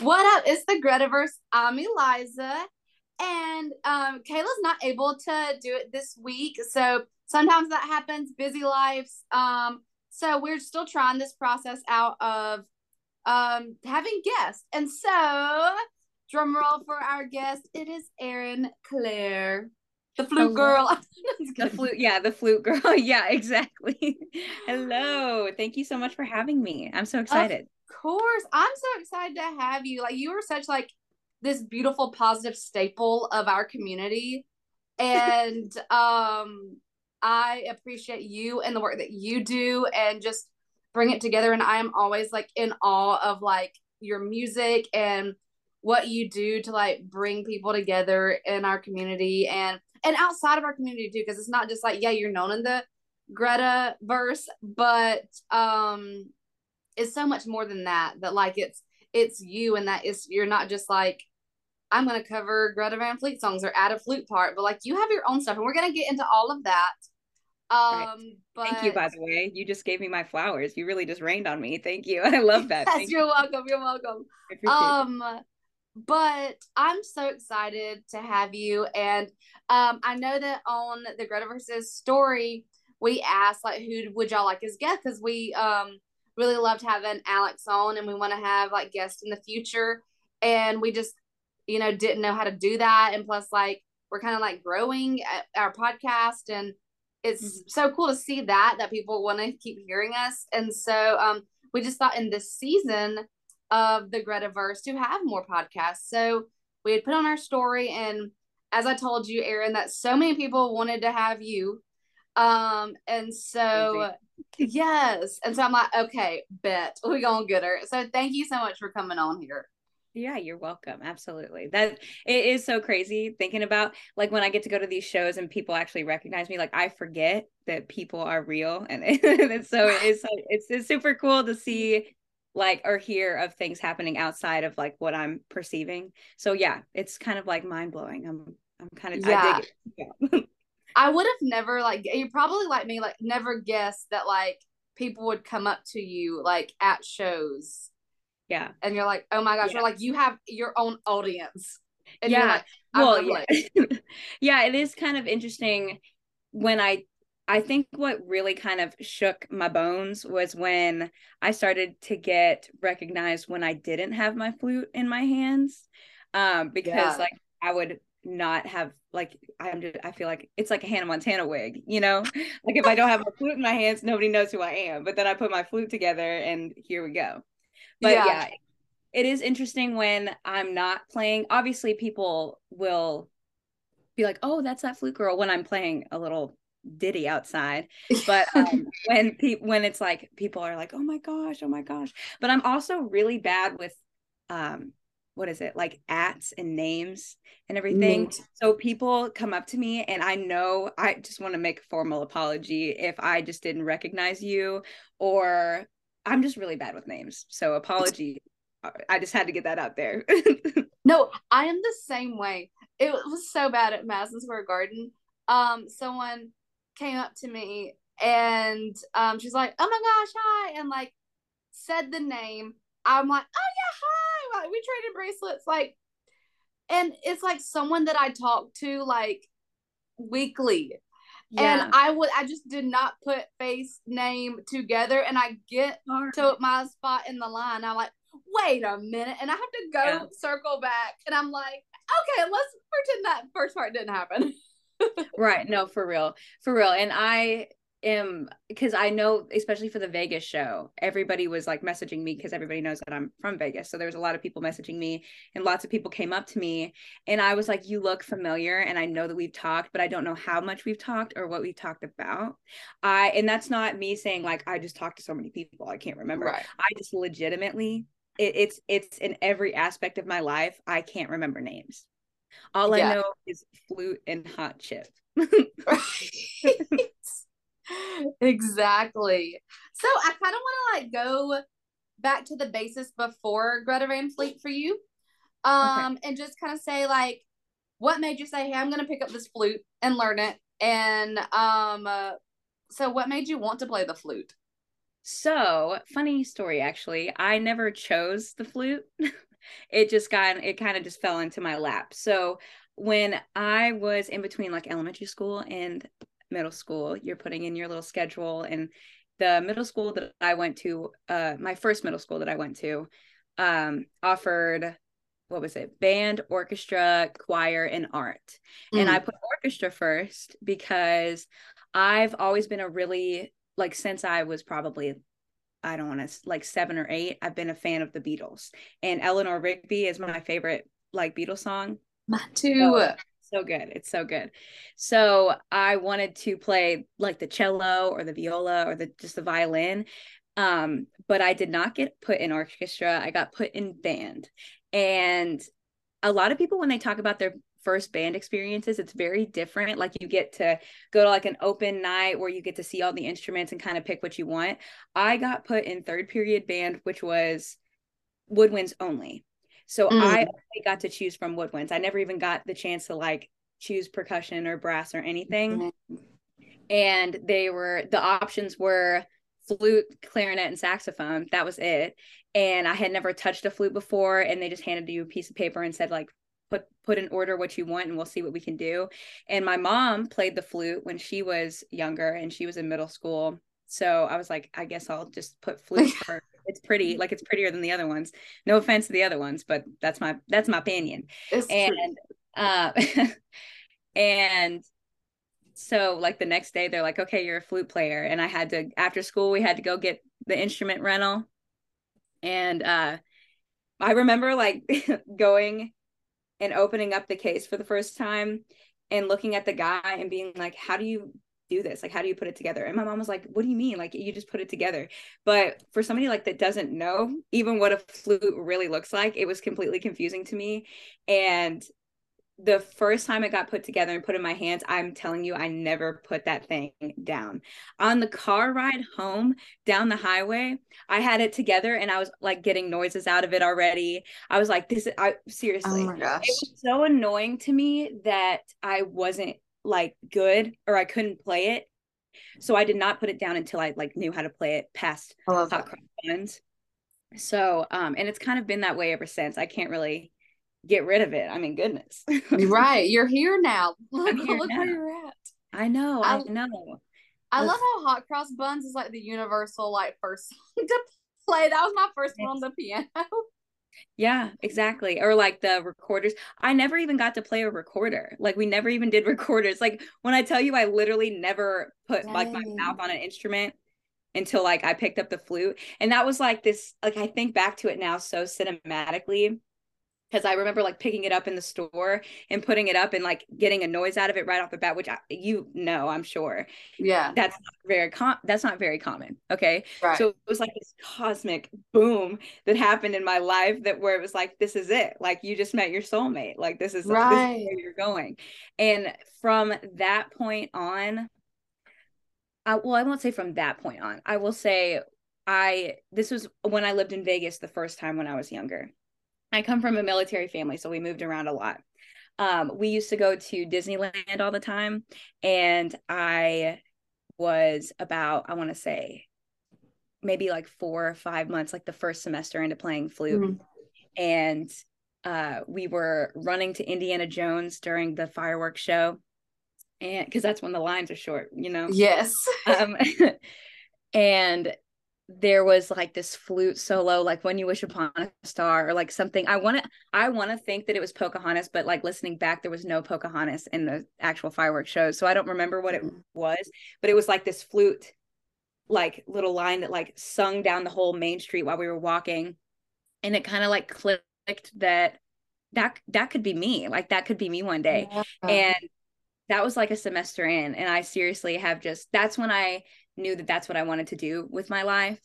What up? It's the Gretaverse. I'm Eliza, and um, Kayla's not able to do it this week, so sometimes that happens. Busy lives. Um, so we're still trying this process out of um having guests, and so drum roll for our guest. It is Erin Clare. The flute girl. the flute, yeah, the flute girl. yeah, exactly. Hello. Thank you so much for having me. I'm so excited. Of course. I'm so excited to have you. Like you are such like this beautiful positive staple of our community. And um I appreciate you and the work that you do and just bring it together. And I am always like in awe of like your music and what you do to like bring people together in our community and and outside of our community too because it's not just like yeah you're known in the Gretaverse but um it's so much more than that that like it's it's you and that is you're not just like i'm gonna cover greta van fleet songs or add a flute part but like you have your own stuff and we're gonna get into all of that. Um right. but thank you by the way. You just gave me my flowers. You really just rained on me. Thank you. I love that. Yes, you're welcome. You're welcome. Um but I'm so excited to have you. And um, I know that on the Gretaverse's story, we asked like who would y'all like as guest because we um really loved having Alex on and we want to have like guests in the future. And we just, you know, didn't know how to do that. And plus, like, we're kind of like growing our podcast and it's mm-hmm. so cool to see that that people want to keep hearing us and so um we just thought in this season of the Gretaverse to have more podcasts. So we had put on our story, and as I told you, Erin, that so many people wanted to have you. Um, and so yes, and so I'm like, okay, bet we gonna get her. So thank you so much for coming on here. Yeah, you're welcome. Absolutely. That it is so crazy thinking about like when I get to go to these shows and people actually recognize me, like I forget that people are real. And, and so it's, it's it's super cool to see like or hear of things happening outside of like what I'm perceiving. So yeah, it's kind of like mind blowing. I'm I'm kind of yeah. Yeah. I would have never like you probably like me like never guessed that like people would come up to you like at shows. Yeah. And you're like, oh my gosh, yeah. you're like you have your own audience. And yeah. Like, well, yeah. yeah, it is kind of interesting when I I think what really kind of shook my bones was when I started to get recognized when I didn't have my flute in my hands. Um, because yeah. like I would not have like I'm just I feel like it's like a Hannah Montana wig, you know? like if I don't have a flute in my hands, nobody knows who I am. But then I put my flute together and here we go. But yeah, yeah it is interesting when I'm not playing. Obviously, people will be like, oh, that's that flute girl when I'm playing a little ditty outside but um, when people when it's like people are like oh my gosh oh my gosh but i'm also really bad with um what is it like ats and names and everything mm. so people come up to me and i know i just want to make a formal apology if i just didn't recognize you or i'm just really bad with names so apology i just had to get that out there no i am the same way it was so bad at madison square garden um someone came up to me and um, she's like, "Oh my gosh, hi!" and like said the name. I'm like, "Oh yeah, hi!" Like we traded bracelets, like, and it's like someone that I talk to like weekly. Yeah. And I would, I just did not put face name together. And I get to my spot in the line. I'm like, wait a minute. And I have to go yeah. circle back. And I'm like, okay, let's pretend that first part didn't happen. right. No, for real. For real. And I am because I know, especially for the Vegas show, everybody was like messaging me because everybody knows that I'm from Vegas. So there was a lot of people messaging me, and lots of people came up to me, and I was like, "You look familiar," and I know that we've talked, but I don't know how much we've talked or what we've talked about. I and that's not me saying like I just talked to so many people I can't remember. Right. I just legitimately, it, it's it's in every aspect of my life. I can't remember names. All yeah. I know is flute and hot chip. exactly. So I kind of want to like go back to the basis before Greta Van Fleet for you. Um, okay. and just kind of say like what made you say, Hey, I'm gonna pick up this flute and learn it. And um uh, so what made you want to play the flute? So, funny story actually. I never chose the flute. it just got it kind of just fell into my lap. So when I was in between like elementary school and middle school, you're putting in your little schedule and the middle school that I went to, uh my first middle school that I went to, um offered what was it? Band, orchestra, choir and art. Mm. And I put orchestra first because I've always been a really like since I was probably I don't want to like seven or eight, I've been a fan of the Beatles. And Eleanor Rigby is my favorite like Beatles song. Mine too. So, so good. It's so good. So I wanted to play like the cello or the viola or the just the violin. Um, but I did not get put in orchestra. I got put in band. And a lot of people when they talk about their first band experiences it's very different like you get to go to like an open night where you get to see all the instruments and kind of pick what you want i got put in third period band which was woodwinds only so mm. i only got to choose from woodwinds. I never even got the chance to like choose percussion or brass or anything. Mm-hmm. and they were the options were flute clarinet and saxophone. That was it. And i had never touched a flute before and they just handed you a piece of paper and said like put put in order what you want and we'll see what we can do. And my mom played the flute when she was younger and she was in middle school. So i was like i guess i'll just put flute for it's pretty like it's prettier than the other ones. No offense to the other ones but that's my that's my opinion. It's and true. uh and so like the next day they're like okay you're a flute player. And i had to after school we had to go get the instrument rental. And uh i remember like going and opening up the case for the first time and looking at the guy and being like, how do you do this? Like, how do you put it together? And my mom was like, what do you mean? Like, you just put it together. But for somebody like that doesn't know even what a flute really looks like, it was completely confusing to me. And the first time it got put together and put in my hands, I'm telling you, I never put that thing down. On the car ride home down the highway, I had it together and I was like getting noises out of it already. I was like, this is I seriously. Oh. It was so annoying to me that I wasn't like good or I couldn't play it. So I did not put it down until I like knew how to play it past hot cross buns. So um and it's kind of been that way ever since. I can't really get rid of it. I mean, goodness. right. You're here now. Look, here look now. where you're at. I know. I, I know. I love how Hot Cross Buns is like the universal like first song to play. That was my first one on the piano. Yeah, exactly. Or like the recorders. I never even got to play a recorder. Like we never even did recorders. Like when I tell you I literally never put Dang. like my mouth on an instrument until like I picked up the flute. And that was like this like I think back to it now so cinematically because I remember like picking it up in the store and putting it up and like getting a noise out of it right off the bat, which I, you know, I'm sure. Yeah, that's not very com. That's not very common. Okay, right. so it was like this cosmic boom that happened in my life that where it was like, this is it. Like you just met your soulmate. Like this is right. This is where you're going. And from that point on, I, well, I won't say from that point on. I will say I this was when I lived in Vegas the first time when I was younger I come from a military family, so we moved around a lot. Um, we used to go to Disneyland all the time, and I was about, I want to say, maybe like four or five months, like the first semester into playing flute. Mm-hmm. And uh, we were running to Indiana Jones during the fireworks show. And because that's when the lines are short, you know? Yes. um, and there was like this flute solo like when you wish upon a star or like something i want to i want to think that it was pocahontas but like listening back there was no pocahontas in the actual fireworks shows so i don't remember what it mm-hmm. was but it was like this flute like little line that like sung down the whole main street while we were walking and it kind of like clicked that that that could be me like that could be me one day yeah. and that was like a semester in and i seriously have just that's when i knew that that's what I wanted to do with my life.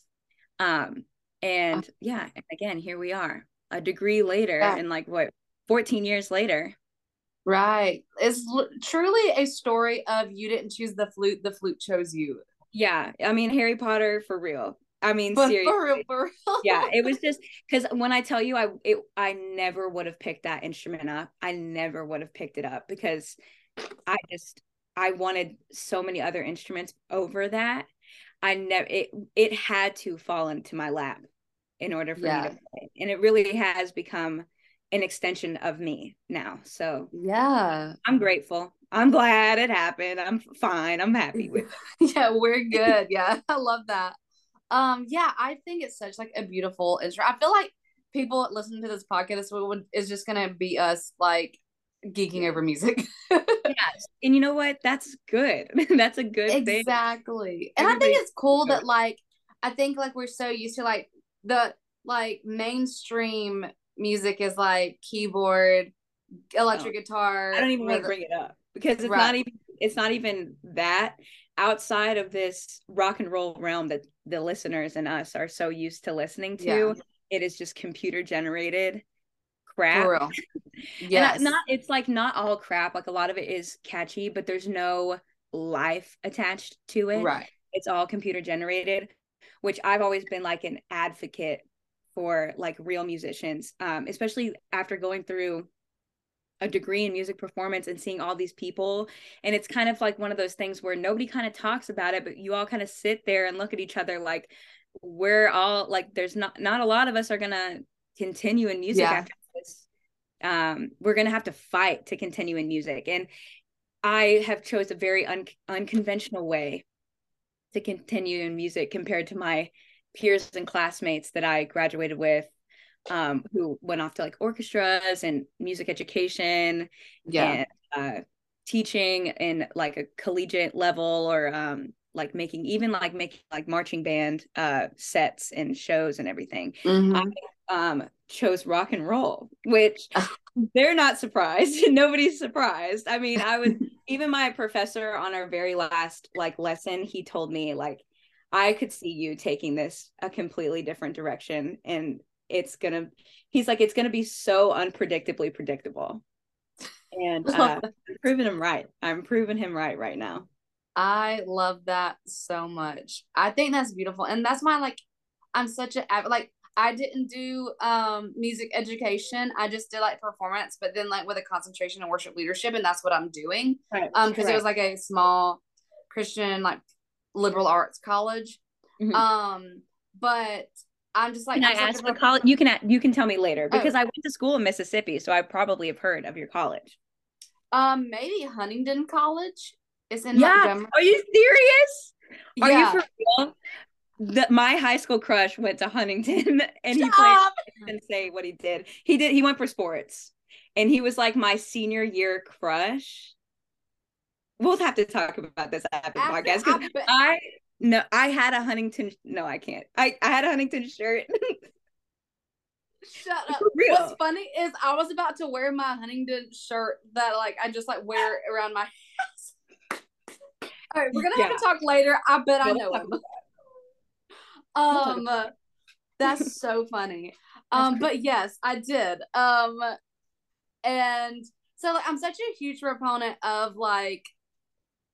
Um, and yeah, again, here we are, a degree later, yeah. and like what, 14 years later. Right. It's l- truly a story of you didn't choose the flute, the flute chose you. Yeah. I mean, Harry Potter for real. I mean, but seriously. For real, for real. yeah, it was just because when I tell you, I it, I never would have picked that instrument up. I never would have picked it up because I just I wanted so many other instruments over that. I never it it had to fall into my lap in order for yeah. me to play. and it really has become an extension of me now. So yeah, I'm grateful. I'm glad it happened. I'm fine. I'm happy with it. yeah, we're good. Yeah, I love that. Um, yeah, I think it's such like a beautiful intro. I feel like people listening to this podcast would, is just gonna be us like geeking over music. yes. And you know what? That's good. That's a good exactly. thing. Exactly. And I think it's cool that like I think like we're so used to like the like mainstream music is like keyboard, oh, electric oh, guitar. I don't even want to bring it up because it's right. not even it's not even that outside of this rock and roll realm that the listeners and us are so used to listening to. Yeah. It is just computer generated crap. Yeah, not it's like not all crap. Like a lot of it is catchy, but there's no life attached to it. Right. It's all computer generated, which I've always been like an advocate for like real musicians, um, especially after going through a degree in music performance and seeing all these people and it's kind of like one of those things where nobody kind of talks about it but you all kind of sit there and look at each other like we're all like there's not not a lot of us are gonna continue in music yeah. after um we're gonna have to fight to continue in music and i have chose a very un- unconventional way to continue in music compared to my peers and classmates that I graduated with um, who went off to like orchestras and music education yeah. and uh, teaching in like a collegiate level or um, like making even like making like marching band uh, sets and shows and everything. Mm-hmm. I um, chose rock and roll, which they're not surprised. Nobody's surprised. I mean, I was even my professor on our very last like lesson, he told me like I could see you taking this a completely different direction and it's gonna he's like it's gonna be so unpredictably predictable. And uh, I'm proving him right. I'm proving him right right now. I love that so much. I think that's beautiful and that's why like i'm such a like i didn't do um music education i just did like performance but then like with a concentration in worship leadership and that's what i'm doing right. um because it was like a small christian like liberal arts college. Mm-hmm. Um, but I'm just like, can I ask what college? You can you can tell me later because oh. I went to school in Mississippi, so I probably have heard of your college. Um, maybe Huntingdon College is in yeah. Montgomery. Are you serious? Are yeah. you for real? The, my high school crush went to Huntingdon and he played and say what he did. He did he went for sports. And he was like my senior year crush we'll have to talk about this after the podcast because I no, I had a Huntingdon. No, I can't. I I had a Huntingdon shirt. Shut up. What's funny is I was about to wear my Huntingdon shirt that like I just like wear around my house. All right, we're gonna yeah. have to talk later. I bet we'll I know him. Um, that's so funny. Um, but yes, I did. Um, and so like, I'm such a huge proponent of like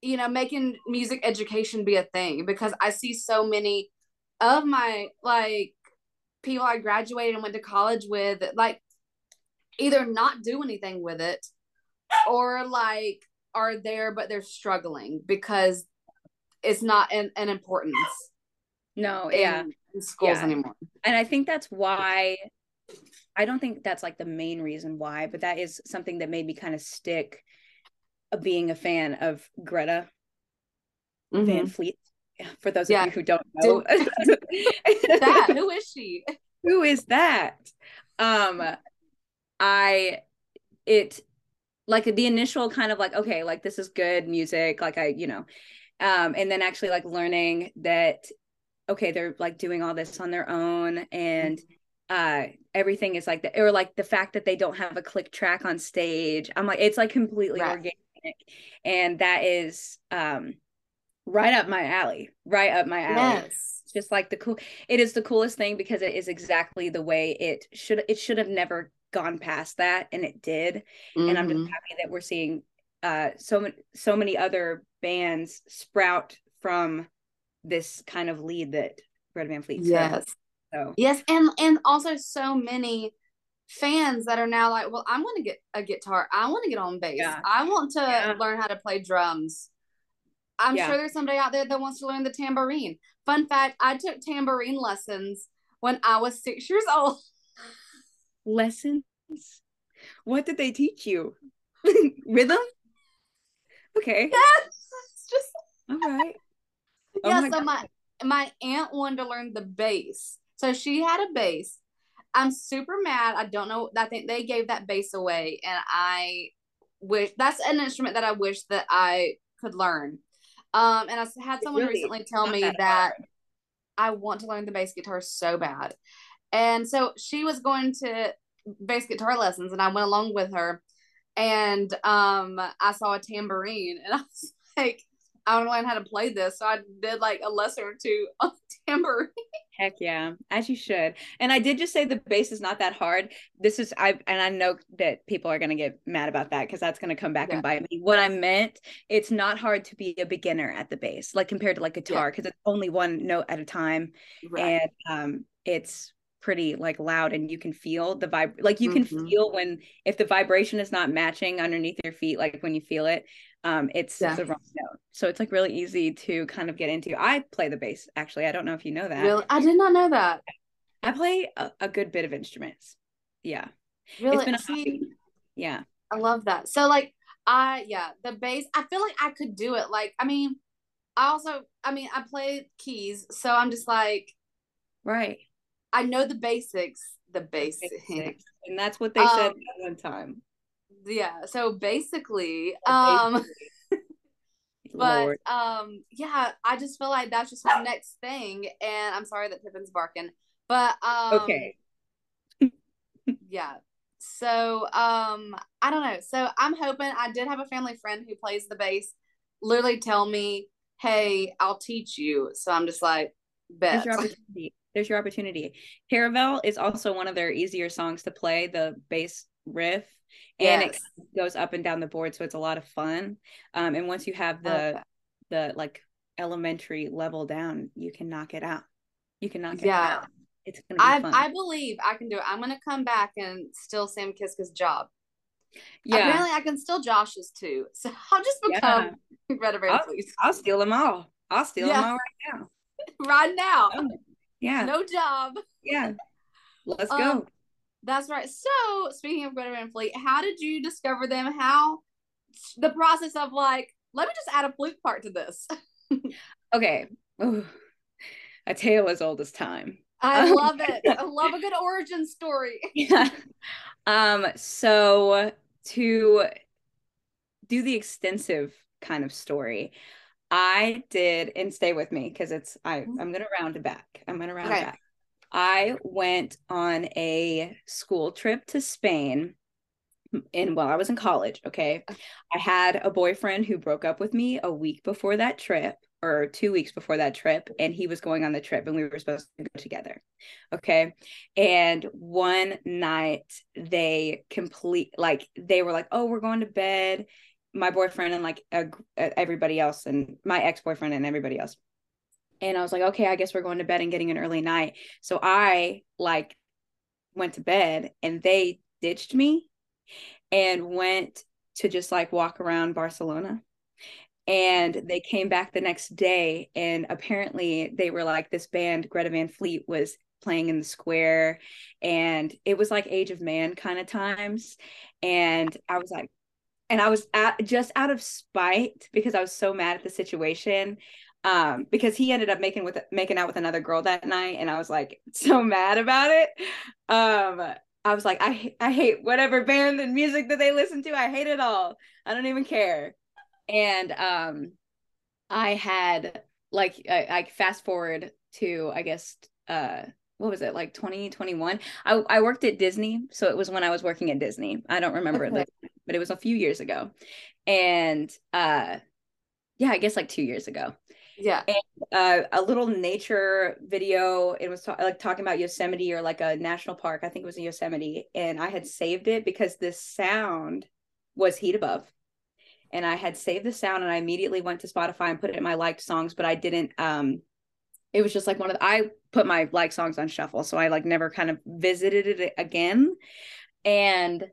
you know, making music education be a thing because I see so many of my like people I graduated and went to college with like either not do anything with it or like are there but they're struggling because it's not an, an importance no yeah in schools yeah. anymore and i think that's why i don't think that's like the main reason why but that is something that made me kind of stick of being a fan of Greta mm-hmm. Van Fleet. For those yeah. of you who don't know, that who is she? Who is that? Um, I it like the initial kind of like okay, like this is good music, like I you know, um, and then actually like learning that okay, they're like doing all this on their own and. Mm-hmm uh everything is like that or like the fact that they don't have a click track on stage i'm like it's like completely right. organic and that is um right up my alley right up my alley yes just like the cool it is the coolest thing because it is exactly the way it should it should have never gone past that and it did mm-hmm. and i'm just mm-hmm. happy that we're seeing uh so so many other bands sprout from this kind of lead that Greta Van Fleet yes so yes and and also so many fans that are now like, well, I want to get a guitar. I want to get on bass. Yeah. I want to yeah. learn how to play drums. I'm yeah. sure there's somebody out there that wants to learn the tambourine. Fun fact I took tambourine lessons when I was six years old. lessons? What did they teach you? Rhythm? Okay. Yes. Just all right. Oh yeah, my so God. my my aunt wanted to learn the bass. So she had a bass. I'm super mad. I don't know. I think they gave that bass away, and I wish that's an instrument that I wish that I could learn. Um, and I had someone really recently tell me that, that I want to learn the bass guitar so bad. And so she was going to bass guitar lessons, and I went along with her. And um, I saw a tambourine, and I was like, I don't learn how to play this. So I did like a lesson or two on tambourine. Heck yeah, as you should. And I did just say the bass is not that hard. This is I and I know that people are gonna get mad about that because that's gonna come back yeah. and bite me. What I meant, it's not hard to be a beginner at the bass, like compared to like guitar, because yeah. it's only one note at a time, right. and um, it's pretty like loud and you can feel the vibe like you can mm-hmm. feel when if the vibration is not matching underneath your feet like when you feel it um it's yeah. the wrong note so it's like really easy to kind of get into. I play the bass actually. I don't know if you know that. Really? I did not know that. I play a, a good bit of instruments. Yeah. Really? it's been a See, yeah. I love that. So like i yeah the bass i feel like i could do it. Like i mean i also i mean i play keys so i'm just like right. I know the basics the basics, basics. and that's what they um, said at one time. yeah. So basically um but um yeah i just feel like that's just my next thing and i'm sorry that pippin's barking but um okay yeah. So um i don't know. So i'm hoping i did have a family friend who plays the bass literally tell me hey i'll teach you. So i'm just like bet there's your opportunity. There's your opportunity. Caravel is also one of their easier songs to play the bass riff and yes. it goes up and down the board so it's a lot of fun um, and once you have the okay. the like elementary level down you can knock it out you can knock it yeah. out it's gonna be I, fun. I believe I can do it. I'm gonna come back and steal Sam Kiszka's job. Yeah. Apparently I can steal Josh's too. So I'll just become yeah. I'll steal them all. I'll steal yeah. them all right now. right now. Oh, yeah. No job. Yeah. Let's um, go. That's right. So speaking of Greta Van Fleet, how did you discover them? How the process of like, let me just add a flute part to this. okay. Ooh. A tale as old as time. I love it. I love a good origin story. yeah. Um, so to do the extensive kind of story, I did and stay with me because it's I mm-hmm. I'm gonna round it back. I'm gonna round okay. it back. I went on a school trip to Spain and while I was in college, okay. I had a boyfriend who broke up with me a week before that trip or 2 weeks before that trip and he was going on the trip and we were supposed to go together. Okay? And one night they complete like they were like, "Oh, we're going to bed." My boyfriend and like everybody else and my ex-boyfriend and everybody else and I was like, okay, I guess we're going to bed and getting an early night. So I like went to bed and they ditched me and went to just like walk around Barcelona. And they came back the next day and apparently they were like this band Greta Van Fleet was playing in the square and it was like age of man kind of times and I was like and I was at just out of spite because I was so mad at the situation um because he ended up making with making out with another girl that night and i was like so mad about it. Um i was like i i hate whatever band and music that they listen to. I hate it all. I don't even care. And um i had like I, I fast forward to i guess uh what was it like 2021 I, I worked at disney so it was when i was working at disney. I don't remember okay. it but it was a few years ago. And uh yeah i guess like two years ago yeah. And uh, a little nature video. It was ta- like talking about Yosemite or like a national park. I think it was in Yosemite. And I had saved it because this sound was Heat Above. And I had saved the sound and I immediately went to Spotify and put it in my liked songs, but I didn't um it was just like one of the, I put my like songs on shuffle. So I like never kind of visited it again. And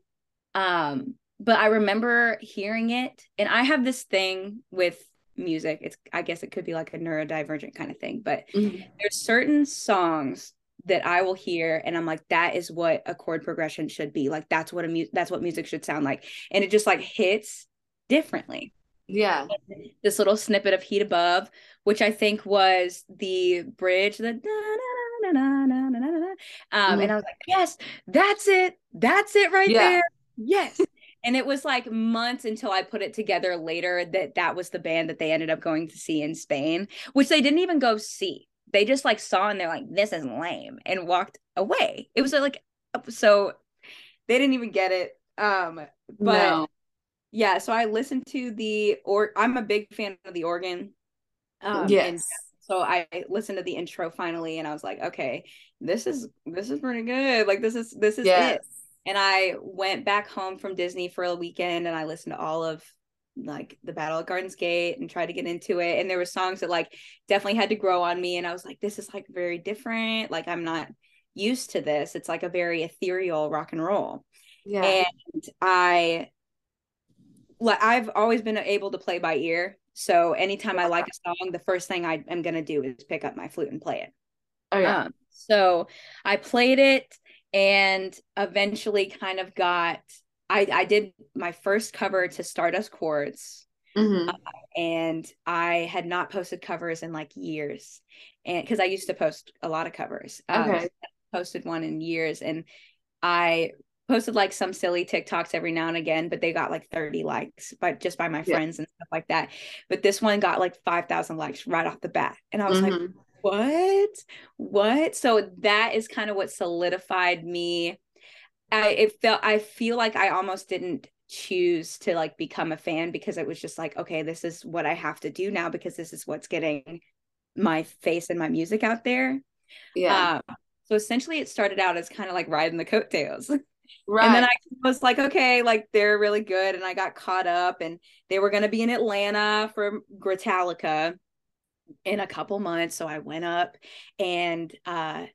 um but I remember hearing it and I have this thing with music it's i guess it could be like a neurodivergent kind of thing but mm-hmm. there's certain songs that I will hear and I'm like that is what a chord progression should be like that's what a mu- that's what music should sound like and it just like hits differently yeah this little snippet of heat above which I think was the bridge the um mm-hmm. and I was like yes that's it that's it right yeah. there yes and it was like months until I put it together later that that was the band that they ended up going to see in Spain which they didn't even go see they just like saw and they're like, this is lame and walked away. It was like, so they didn't even get it. Um, but no. yeah, so I listened to the, or I'm a big fan of the organ. Um, yes. so I listened to the intro finally and I was like, okay, this is, this is pretty good. Like this is, this is yes. it. And I went back home from Disney for a weekend and I listened to all of like the battle at gardens gate and tried to get into it. And there were songs that like definitely had to grow on me and i was like this is like very different. Like i'm not used to this. It's like a very ethereal rock and roll. Yeah. And i like i've always been able to play by ear. So anytime yeah. i like a song the first thing i am going to do is pick up my flute and play it. Oh yeah. Um, so i played it and eventually kind of got I I did my first cover to Stardust Chords, mm-hmm. uh, and I had not posted covers in like years, and because I used to post a lot of covers. Um, okay. Um, posted one in years, and I posted like some silly TikToks every now and again, but they got like 30 likes, but just by my friends and stuff like that. But this one got like 5,000 likes right off the bat. And I was mm-hmm. like, what? What? So that is kind of what solidified me I it felt I feel like I almost didn't choose to like become a fan because it was just like okay this is what I have to do now because this is what's getting my face and my music out there. Yeah. Um, so essentially it started out as kind of like riding the coattails. Right. And then I was like, okay, like they're really good. And I got caught up and they were going to be in Atlanta for Gritalica in a couple months. So I went up and uh,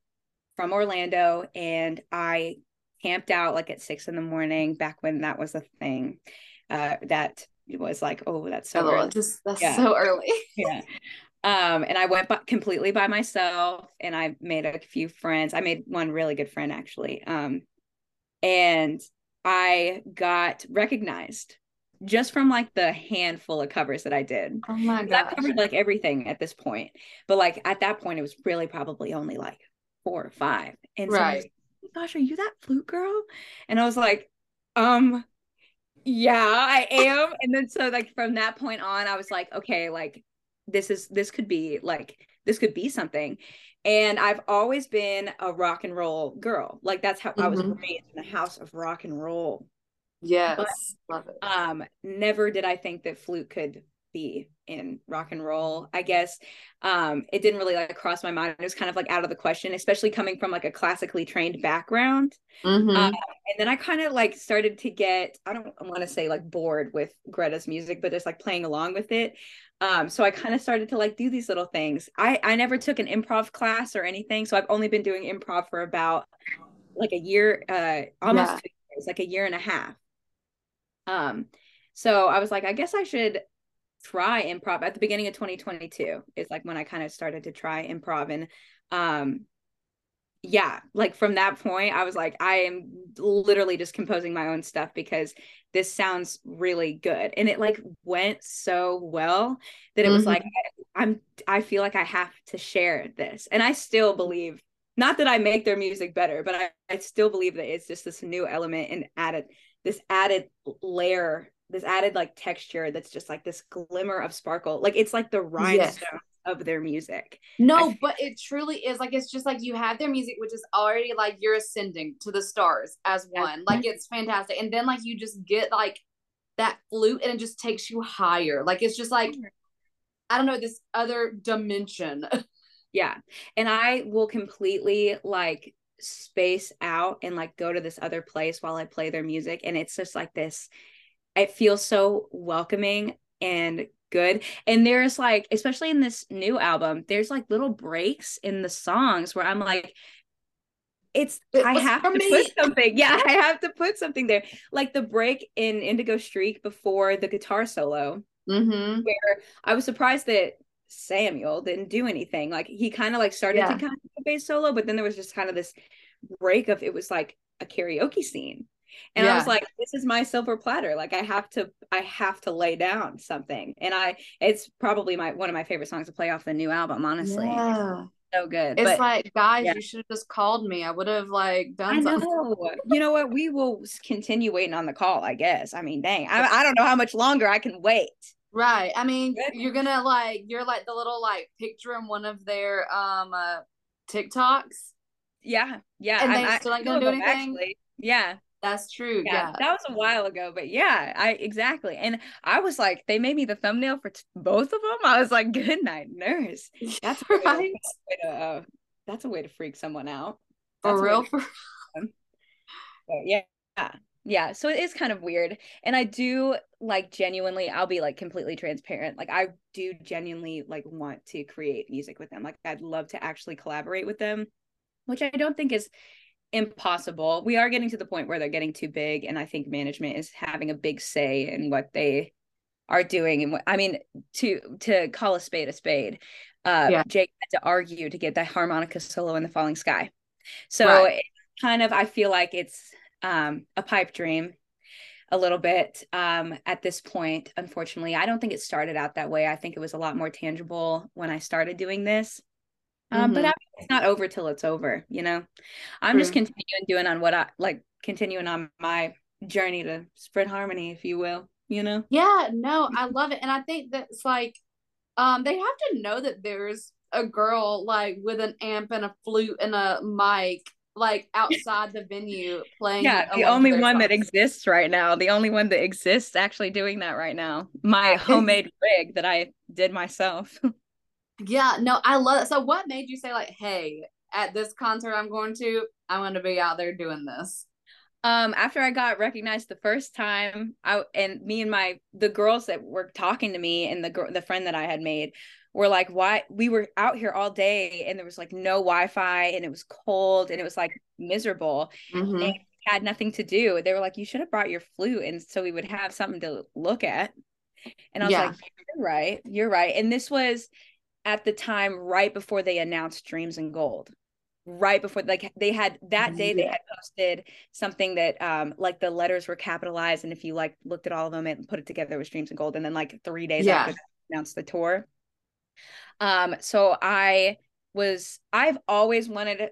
from Orlando and I camped out like at six in the morning back when that was a thing. Uh, that was like, oh, that's so early. Just, that's yeah. so early. yeah. Um, and I went by, completely by myself and I made a few friends. I made one really good friend actually. Um, and I got recognized just from like the handful of covers that I did. Oh my god. I covered like everything at this point. But like at that point it was really probably only like four or five. And so right gosh, are you that flute girl? And I was like, um, yeah, I am. and then so like from that point on, I was like, okay, like this is this could be like this could be something. And I've always been a rock and roll girl. Like that's how mm-hmm. I was mm-hmm. raised in a house of rock and roll. Yes, but, love it. Um, never did I think that flute could be in rock and roll i guess um it didn't really like cross my mind it was kind of like out of the question especially coming from like a classically trained background mm-hmm. um, and then i kind of like started to get i don't want to say like bored with greta's music but just like playing along with it um so i kind of started to like do these little things i i never took an improv class or anything so i've only been doing improv for about like a year uh almost yeah. two years like a year and a half um so i was like i guess i should try improv at the beginning of 2022 is like when I kind of started to try improv. And um yeah like from that point I was like I am literally just composing my own stuff because this sounds really good. And it like went so well that it was mm-hmm. like I'm I feel like I have to share this. And I still believe not that I make their music better but I, I still believe that it's just this new element and added this added layer this added like texture that's just like this glimmer of sparkle. Like it's like the rhinestone yes. of their music. No, but it truly is like it's just like you have their music, which is already like you're ascending to the stars as one. Yeah. Like it's fantastic. And then like you just get like that flute and it just takes you higher. Like it's just like mm-hmm. I don't know, this other dimension. yeah. And I will completely like space out and like go to this other place while I play their music. And it's just like this it feels so welcoming and good. And there's like, especially in this new album, there's like little breaks in the songs where I'm like, it's it I have to me. put something. Yeah, I have to put something there. Like the break in Indigo Streak before the guitar solo, mm-hmm. where I was surprised that Samuel didn't do anything. Like he kind of like started yeah. to kind of bass solo, but then there was just kind of this break of it was like a karaoke scene. And yeah. I was like, this is my silver platter. Like I have to I have to lay down something. And I it's probably my one of my favorite songs to play off the new album, honestly. Yeah. So good. It's but, like, guys, yeah. you should have just called me. I would have like done I something. Know. you know what? We will continue waiting on the call, I guess. I mean, dang. I, I don't know how much longer I can wait. Right. I mean, you're gonna like you're like the little like picture in one of their um uh TikToks. Yeah, yeah. And they still ain't gonna do anything. Actually. Yeah. That's true. Yeah, yeah, That was a while ago, but yeah, I exactly. And I was like, they made me the thumbnail for t- both of them. I was like, good night, nurse. That's right. To, uh, that's a way to freak someone out. That's for real. For- yeah. Yeah. Yeah. So it is kind of weird. And I do like genuinely, I'll be like completely transparent. Like I do genuinely like want to create music with them. Like I'd love to actually collaborate with them, which I don't think is impossible. We are getting to the point where they're getting too big, and I think management is having a big say in what they are doing. And what I mean, to to call a spade a spade, uh, yeah. Jake had to argue to get the harmonica solo in the falling sky. So right. kind of, I feel like it's um, a pipe dream a little bit um, at this point. Unfortunately, I don't think it started out that way. I think it was a lot more tangible when I started doing this. Um, mm-hmm. but I it's not over till it's over, you know. I'm just continuing doing on what I like, continuing on my journey to spread harmony, if you will, you know. Yeah, no, I love it, and I think that's like, um, they have to know that there's a girl like with an amp and a flute and a mic like outside the venue playing. Yeah, the only one songs. that exists right now. The only one that exists actually doing that right now. My homemade rig that I did myself. Yeah, no, I love it. So what made you say like, hey, at this concert I'm going to, I'm gonna be out there doing this? Um, after I got recognized the first time, I and me and my the girls that were talking to me and the girl the friend that I had made were like, why we were out here all day and there was like no Wi-Fi and it was cold and it was like miserable mm-hmm. had nothing to do. They were like, you should have brought your flute and so we would have something to look at. And I was yeah. like, you're right, you're right. And this was at the time right before they announced Dreams in Gold. Right before like they had that day they had posted something that um like the letters were capitalized and if you like looked at all of them and put it together with Dreams in Gold and then like 3 days yeah. after announced the tour. Um so I was I've always wanted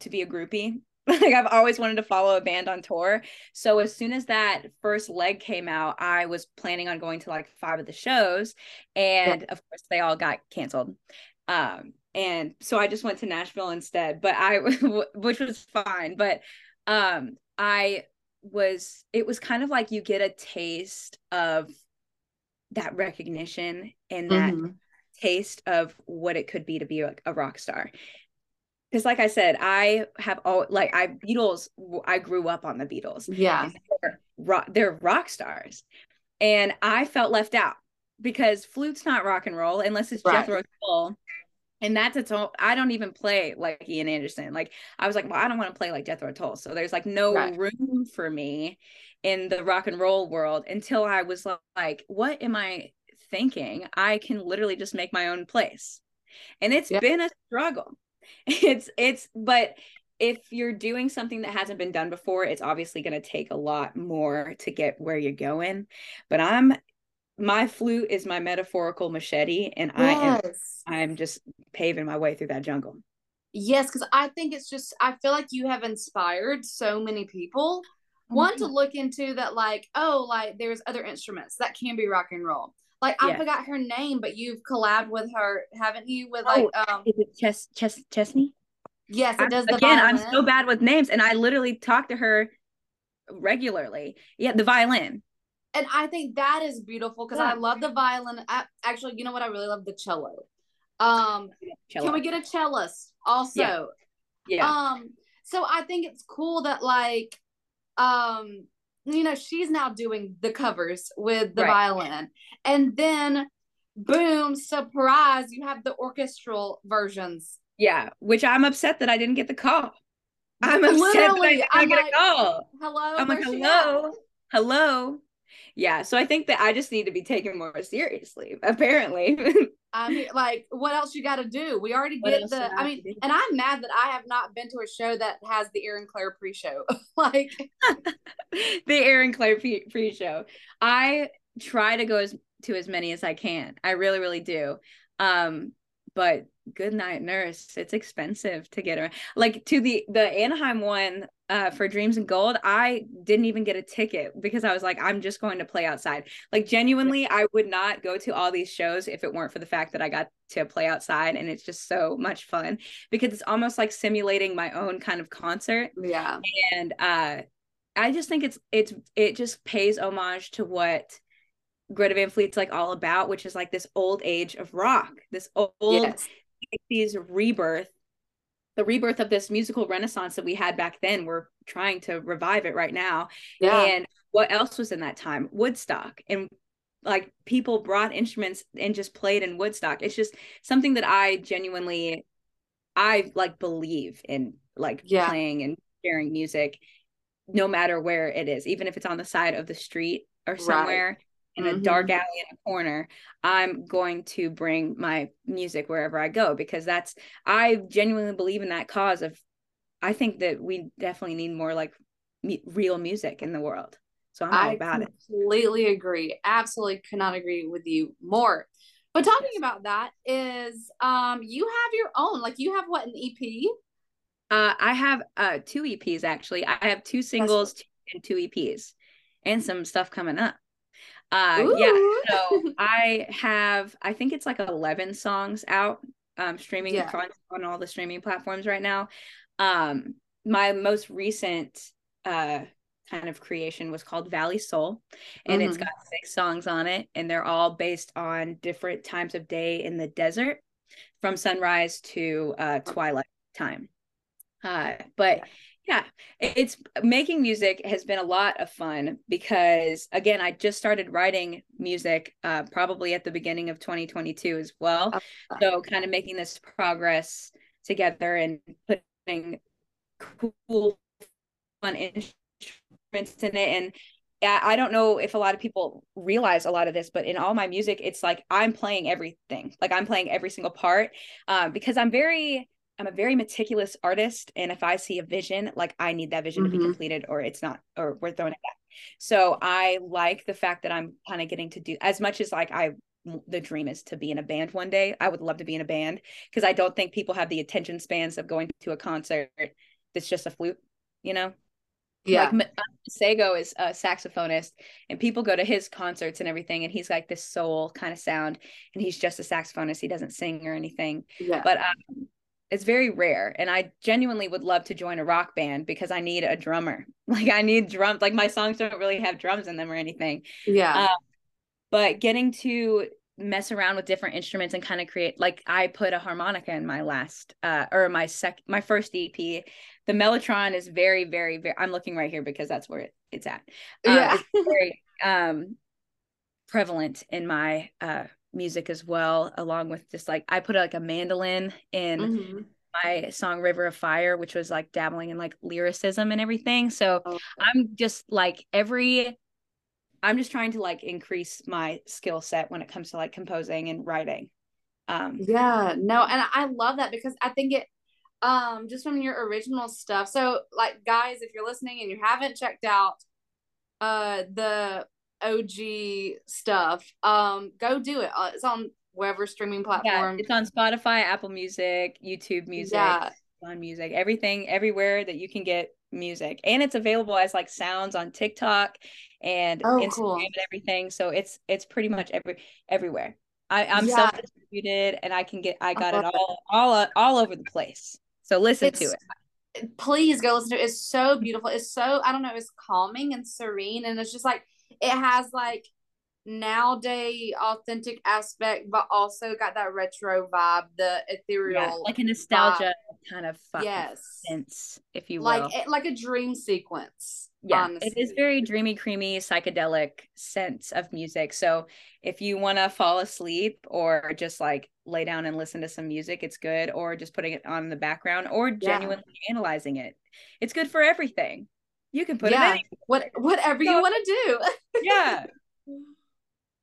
to be a groupie like I've always wanted to follow a band on tour. So as soon as that first leg came out, I was planning on going to like five of the shows and of course they all got canceled. Um and so I just went to Nashville instead, but I which was fine, but um I was it was kind of like you get a taste of that recognition and that mm-hmm. Taste of what it could be to be a, a rock star. Because like i said i have all like i beatles i grew up on the beatles. Yeah. They're rock, they're rock stars. And i felt left out because flute's not rock and roll unless it's right. jethro tull. And that's its own i don't even play like ian anderson. Like i was like well i don't want to play like jethro tull. So there's like no right. room for me in the rock and roll world until i was like what am i thinking i can literally just make my own place and it's yeah. been a struggle it's it's but if you're doing something that hasn't been done before it's obviously going to take a lot more to get where you're going but i'm my flute is my metaphorical machete and yes. i am i'm just paving my way through that jungle yes because i think it's just i feel like you have inspired so many people mm-hmm. one to look into that like oh like there's other instruments that can be rock and roll like I yeah. forgot her name, but you've collabed with her, haven't you? With like oh, um is it Chess Chess Chesney? Yes, it does. the again, violin. I'm so bad with names, and I literally talk to her regularly. Yeah, the violin. And I think that is beautiful because yeah. I love the violin. I, actually, you know what? I really love the cello. Um, cello. can we get a cellist also? Yeah. yeah. Um, so I think it's cool that like, um, you know, she's now doing the covers with the right. violin. And then boom, surprise, you have the orchestral versions. Yeah, which I'm upset that I didn't get the call. I'm upset Literally, that I didn't I'm get like, a call. Hello. I'm like, hello, hello. Yeah, so I think that I just need to be taken more seriously, apparently. I mean, like, what else you got to do? We already what get the. I mean, and I'm mad that I have not been to a show that has the Erin Clare pre-show. like the Erin Clare pre-show. I try to go as to as many as I can. I really, really do. Um, but good night nurse it's expensive to get her like to the the anaheim one uh for Dreams in Gold i didn't even get a ticket because i was like i'm just going to play outside. Like genuinely i would not go to all these shows if it weren't for the fact that i got to play outside and it's just so much fun because it's almost like simulating my own kind of concert. Yeah. And uh i just think it's it's it just pays homage to what Greta Van Fleet's like all about, which is like this old age of rock, this old yes. 60s rebirth, the rebirth of this musical renaissance that we had back then. We're trying to revive it right now. Yeah. And what else was in that time? Woodstock. And like people brought instruments and just played in Woodstock. It's just something that I genuinely I like believe in like yeah. playing and sharing music no matter where it is, even if it's on the side of the street or somewhere. Right in a mm-hmm. dark alley in a corner i'm going to bring my music wherever i go because that's i genuinely believe in that cause of i think that we definitely need more like me- real music in the world. So i'm all I about it. I completely agree. Absolutely cannot agree with you more. But talking about that is um you have your own like you have what an ep uh i have uh two eps actually. I have two singles and two eps and some stuff coming up uh Ooh. yeah so i have i think it's like 11 songs out um streaming yeah. on all the streaming platforms right now um my most recent uh kind of creation was called valley soul and mm-hmm. it's got six songs on it and they're all based on different times of day in the desert from sunrise to uh twilight time uh but yeah, it's making music has been a lot of fun because again, I just started writing music uh, probably at the beginning of 2022 as well. So kind of making this progress together and putting cool fun instruments in it and I don't know if a lot of people realize a lot of this, but in all my music, it's like I'm playing everything. Like I'm playing every single part um, because I'm very I'm a very meticulous artist. And if I see a vision, like I need that vision mm-hmm. to be mm-hmm. completed or it's not, or we're throwing it back. So I like the fact that I'm kind of getting to do as much as like I, the dream is to be in a band one day. I would love to be in a band because I don't think people have the attention spans of going to a concert that's just a flute, you know? Yeah. Like Sego is a saxophonist and people go to his concerts and everything and he's like this soul kind of sound and he's just a saxophonist. He doesn't sing or anything. Yeah. But um, it's very rare and i genuinely would love to join a rock band because i need a drummer. Like i need drums like my songs don't really have drums in them or anything. Yeah. Um, but getting to mess around with different instruments and kind of create like i put a harmonica in my last uh or my sec my first ep the mellotron is very very very i'm looking right here because that's where it, it's at. Um, yeah. it's very um prevalent in my uh music as well, along with just like I put like a mandolin in mm-hmm. my song River of Fire, which was like dabbling in like lyricism and everything. So okay. I'm just like every I'm just trying to like increase my skill set when it comes to like composing and writing. Um yeah, no, and I love that because I think it um just from your original stuff. So like guys, if you're listening and you haven't checked out uh the OG stuff, um, go do it. Uh, it's on wherever streaming platform. Yeah, it's on Spotify, Apple Music, YouTube Music, yeah. on Music, everything, everywhere that you can get music, and it's available as like sounds on TikTok and oh, Instagram cool. and everything. So it's it's pretty much every everywhere. I, I'm yeah. self distributed, and I can get I got it all all all over the place. So listen it's, to it. Please go listen to it. It's so beautiful. It's so I don't know. It's calming and serene, and it's just like it has like nowadays authentic aspect, but also got that retro vibe, the ethereal, yeah, like a nostalgia vibe. kind of yes sense, if you will, like like a dream sequence. Yeah, honestly. it is very dreamy, creamy, psychedelic sense of music. So if you want to fall asleep or just like lay down and listen to some music, it's good. Or just putting it on in the background or genuinely yeah. analyzing it, it's good for everything. You can put yeah. it in. What whatever you want to do. yeah. Absolutely.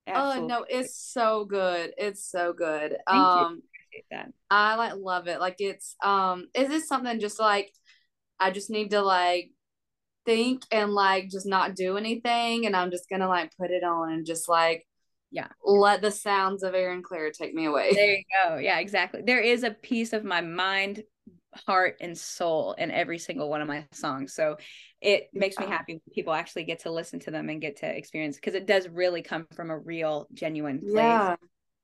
Oh no, it's so good. It's so good. Thank um you. that. I like love it. Like it's um is this something just like I just need to like think and like just not do anything and I'm just gonna like put it on and just like yeah let the sounds of Erin Clare take me away. There you go. Yeah, exactly. There is a piece of my mind, heart, and soul in every single one of my songs. So it makes me happy when people actually get to listen to them and get to experience because it does really come from a real, genuine place. Yeah.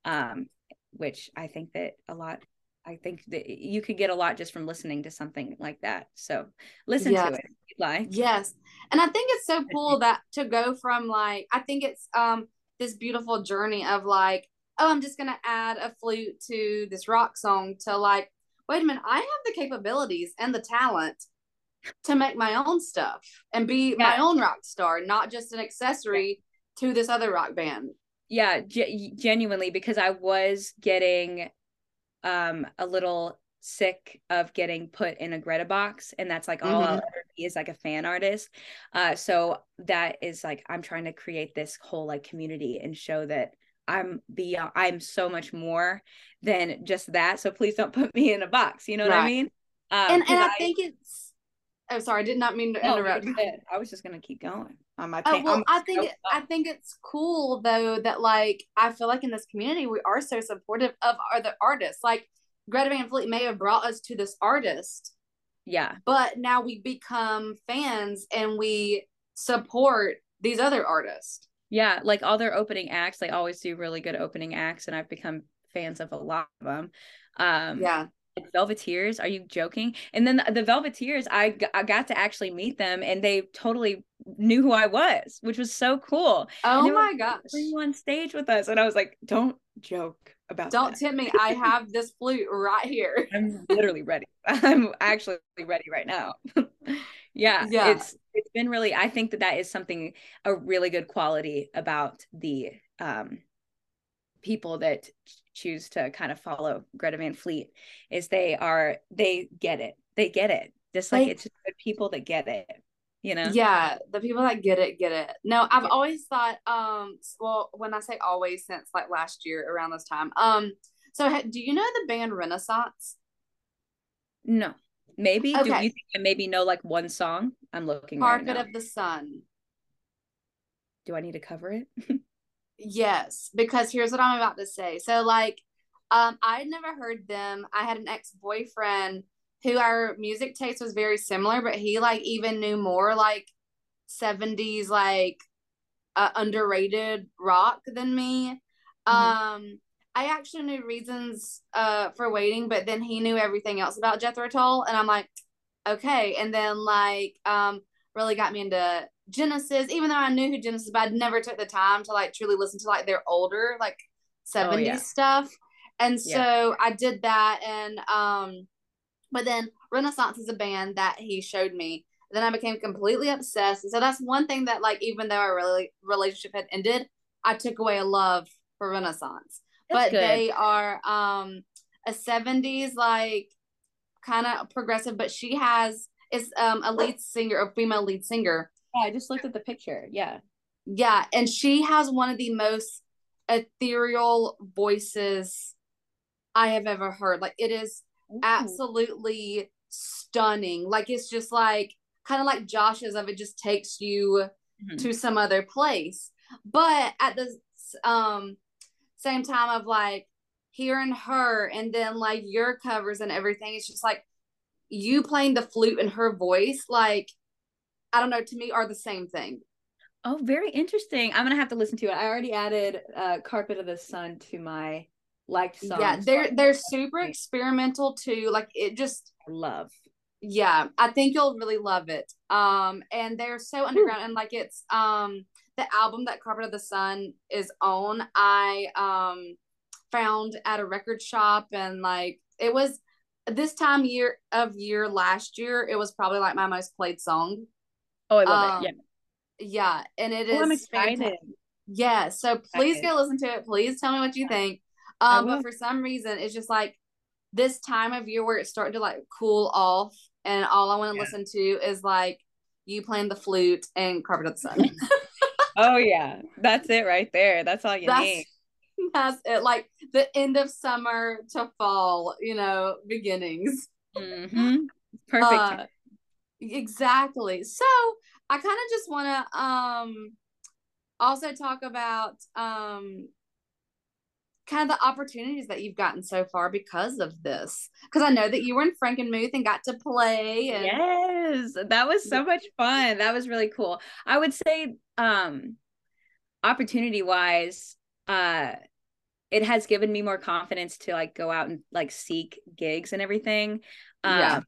Um, which I think that a lot I think that you could get a lot just from listening to something like that. So listen yes. to it like. Yes. And I think it's so cool that to go from like I think it's um this beautiful journey of like, oh, I'm just gonna add a flute to this rock song to like, wait a minute, I have the capabilities and the talent to make my own stuff and be yeah. my own rock star, not just an accessory yeah. to this other rock band. Yeah, g- genuinely, because I was getting um a little sick of getting put in a Greta box and that's like all mm-hmm. I'll ever be is like a fan artist. Uh so that is like I'm trying to create this whole like community and show that I'm beyond I'm so much more than just that. So please don't put me in a box. You know right. what I mean? Um, and and I, I, think it's oh sorry, I did not mean to no, interrupt. I was just gonna keep going. On my oh, well, i think it, I think it's cool though that like I feel like in this community we are so supportive of other artists. Like Greta Van Fleet may have brought us to this artist. Yeah. But now we become fans and we support these other artists. Yeah, like all their opening acts, they always do really good opening acts, and I've become fans of a lot of them. Um, yeah. Velveteers, are you joking? And then the, the Velveteers, I, I got to actually meet them, and they totally knew who I was, which was so cool. Oh my gosh! You on stage with us, and I was like, "Don't joke about Don't that. tempt me. I have this flute right here. I'm literally ready. I'm actually ready right now. yeah, yeah. It's it's been really I think that that is something a really good quality about the um people that choose to kind of follow Greta Van Fleet is they are they get it. They get it. Just like, like it's just people that get it you know yeah the people that get it get it no i've yeah. always thought um well when i say always since like last year around this time um so do you know the band renaissance no maybe okay. do you think i maybe know like one song i'm looking carpet right of the sun do i need to cover it yes because here's what i'm about to say so like um i'd never heard them i had an ex-boyfriend who our music taste was very similar, but he like even knew more like 70s like uh, underrated rock than me. Mm-hmm. Um I actually knew reasons uh for waiting, but then he knew everything else about Jethro Tull and I'm like okay, and then like um really got me into Genesis even though I knew who Genesis but I never took the time to like truly listen to like their older like 70s oh, yeah. stuff. And so yeah. I did that and um but then Renaissance is a band that he showed me. Then I became completely obsessed. And so that's one thing that, like, even though our really relationship had ended, I took away a love for Renaissance. That's but good. they are um a 70s like kind of progressive, but she has is um a lead singer, a female lead singer. Yeah, I just looked at the picture. Yeah. Yeah, and she has one of the most ethereal voices I have ever heard. Like it is Ooh. absolutely stunning. Like it's just like kind of like Josh's of it just takes you mm-hmm. to some other place. But at the um same time of like hearing her and then like your covers and everything, it's just like you playing the flute and her voice, like I don't know, to me are the same thing. Oh, very interesting. I'm gonna have to listen to it. I already added uh Carpet of the Sun to my liked songs. Yeah, they're they're super experimental too. Like it just love. Yeah, I think you'll really love it. Um, and they're so underground Ooh. and like it's um the album that Carpet of the Sun is on. I um found at a record shop and like it was this time year of year last year it was probably like my most played song. Oh, I love um, it. Yeah. Yeah, and it oh, is I'm excited. Yeah, so please go listen to it. Please tell me what you think. Um, but for some reason, it's just like this time of year where it's starting to like cool off, and all I want to yeah. listen to is like you playing the flute, and Carpet of the Sun. oh yeah, that's it right there. That's all you that's, need. That's it. Like the end of summer to fall, you know, beginnings. Mm-hmm. Perfect. Uh, exactly. So I kind of just want to um also talk about um kind of the opportunities that you've gotten so far because of this. Because i know that you were in frankenmuth and got to play and... yes that was so much fun. That was really cool. I would say um opportunity wise uh it has given me more confidence to like go out and like seek gigs and everything. Um yeah.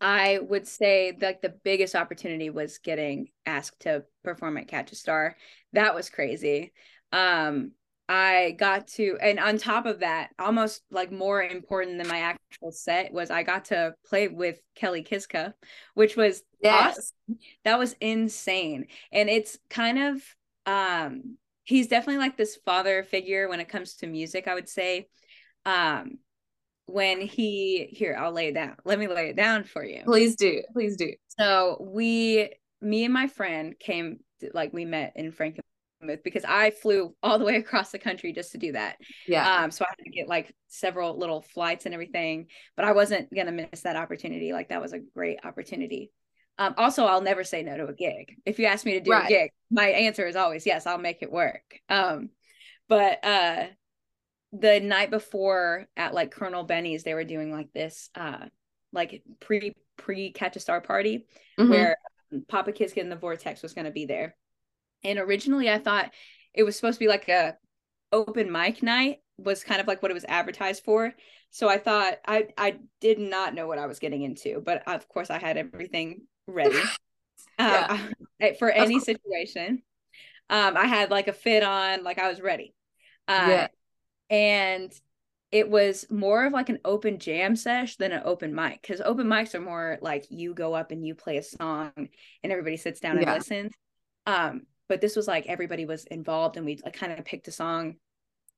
I would say like the biggest opportunity was getting asked to perform at Catch a Star. That was crazy. Um, I got to, and on top of that, almost like more important than my actual set was I got to play with Kelly Kiszka, which was yes. awesome. That was insane. And it's kind of, um, he's definitely like this father figure when it comes to music, I would say. Um, when he here i'll lay it down. Let me lay it down for you. Please do please do. So we me and my friend came like we met in frankenmuth because i flew all the way across the country just to do that. Yeah. Um so i had to get like several little flights and everything but i wasn't gonna miss that opportunity. Like that was a great opportunity. Um also i'll never say no to a gig. If you ask me to do right. a gig my answer is always yes i'll make it work. Um but uh the night before at like Colonel Benny's, they were doing like this uh like pre pre catch a star party mm-hmm. where Papa Kiszka and the Vortex was gonna be there. And originally I thought it was supposed to be like a open mic night was kind of like what it was advertised for. So I thought I I did not know what I was getting into, but of course I had everything ready uh, for any situation. Um, I had like a fit on, like I was ready. Uh, yeah and it was more of like an open jam sesh than an open mic because open mics are more like you go up and you play a song and everybody sits down and yeah. listens um but this was like everybody was involved and we like kind of picked a song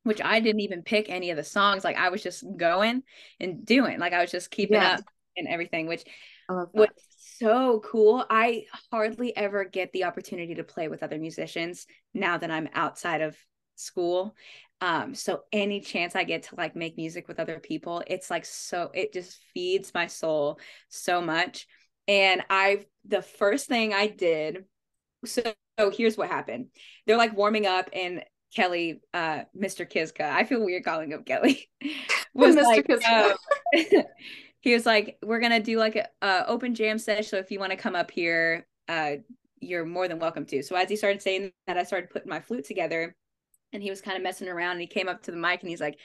which i didn't even pick any of the songs like i was just going and doing like i was just keeping yeah. up and everything which was so cool i hardly ever get the opportunity to play with other musicians now that i'm outside of school um so any chance i get to like make music with other people it's like so it just feeds my soul so much. And i the first thing i did so, so here's what happened. They're like warming up and kelly uh mr kiszka i feel weird calling him kelly was mr like, kiszka uh, he was like we're gonna do like a, a open jam session so if you want to come up here uh you're more than welcome to. So as he started saying that i started putting my flute together and he was kind of messing around and he came up to the mic and he's like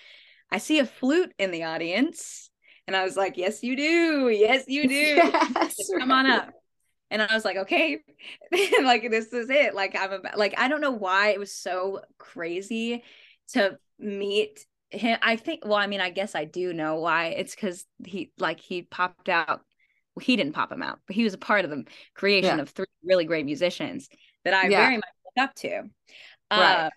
i see a flute in the audience. And i was like yes you do. Yes you do. Yes, come on up. and i was like okay. Like this is it. Like i'm about like i don't know why it was so crazy to meet him. I think well i mean i guess i do know why. It's because he like he popped out. Well, he didn't pop him out but he was a part of the creation yeah. of three really great musicians that i yeah. very much look up to. Right. Uh,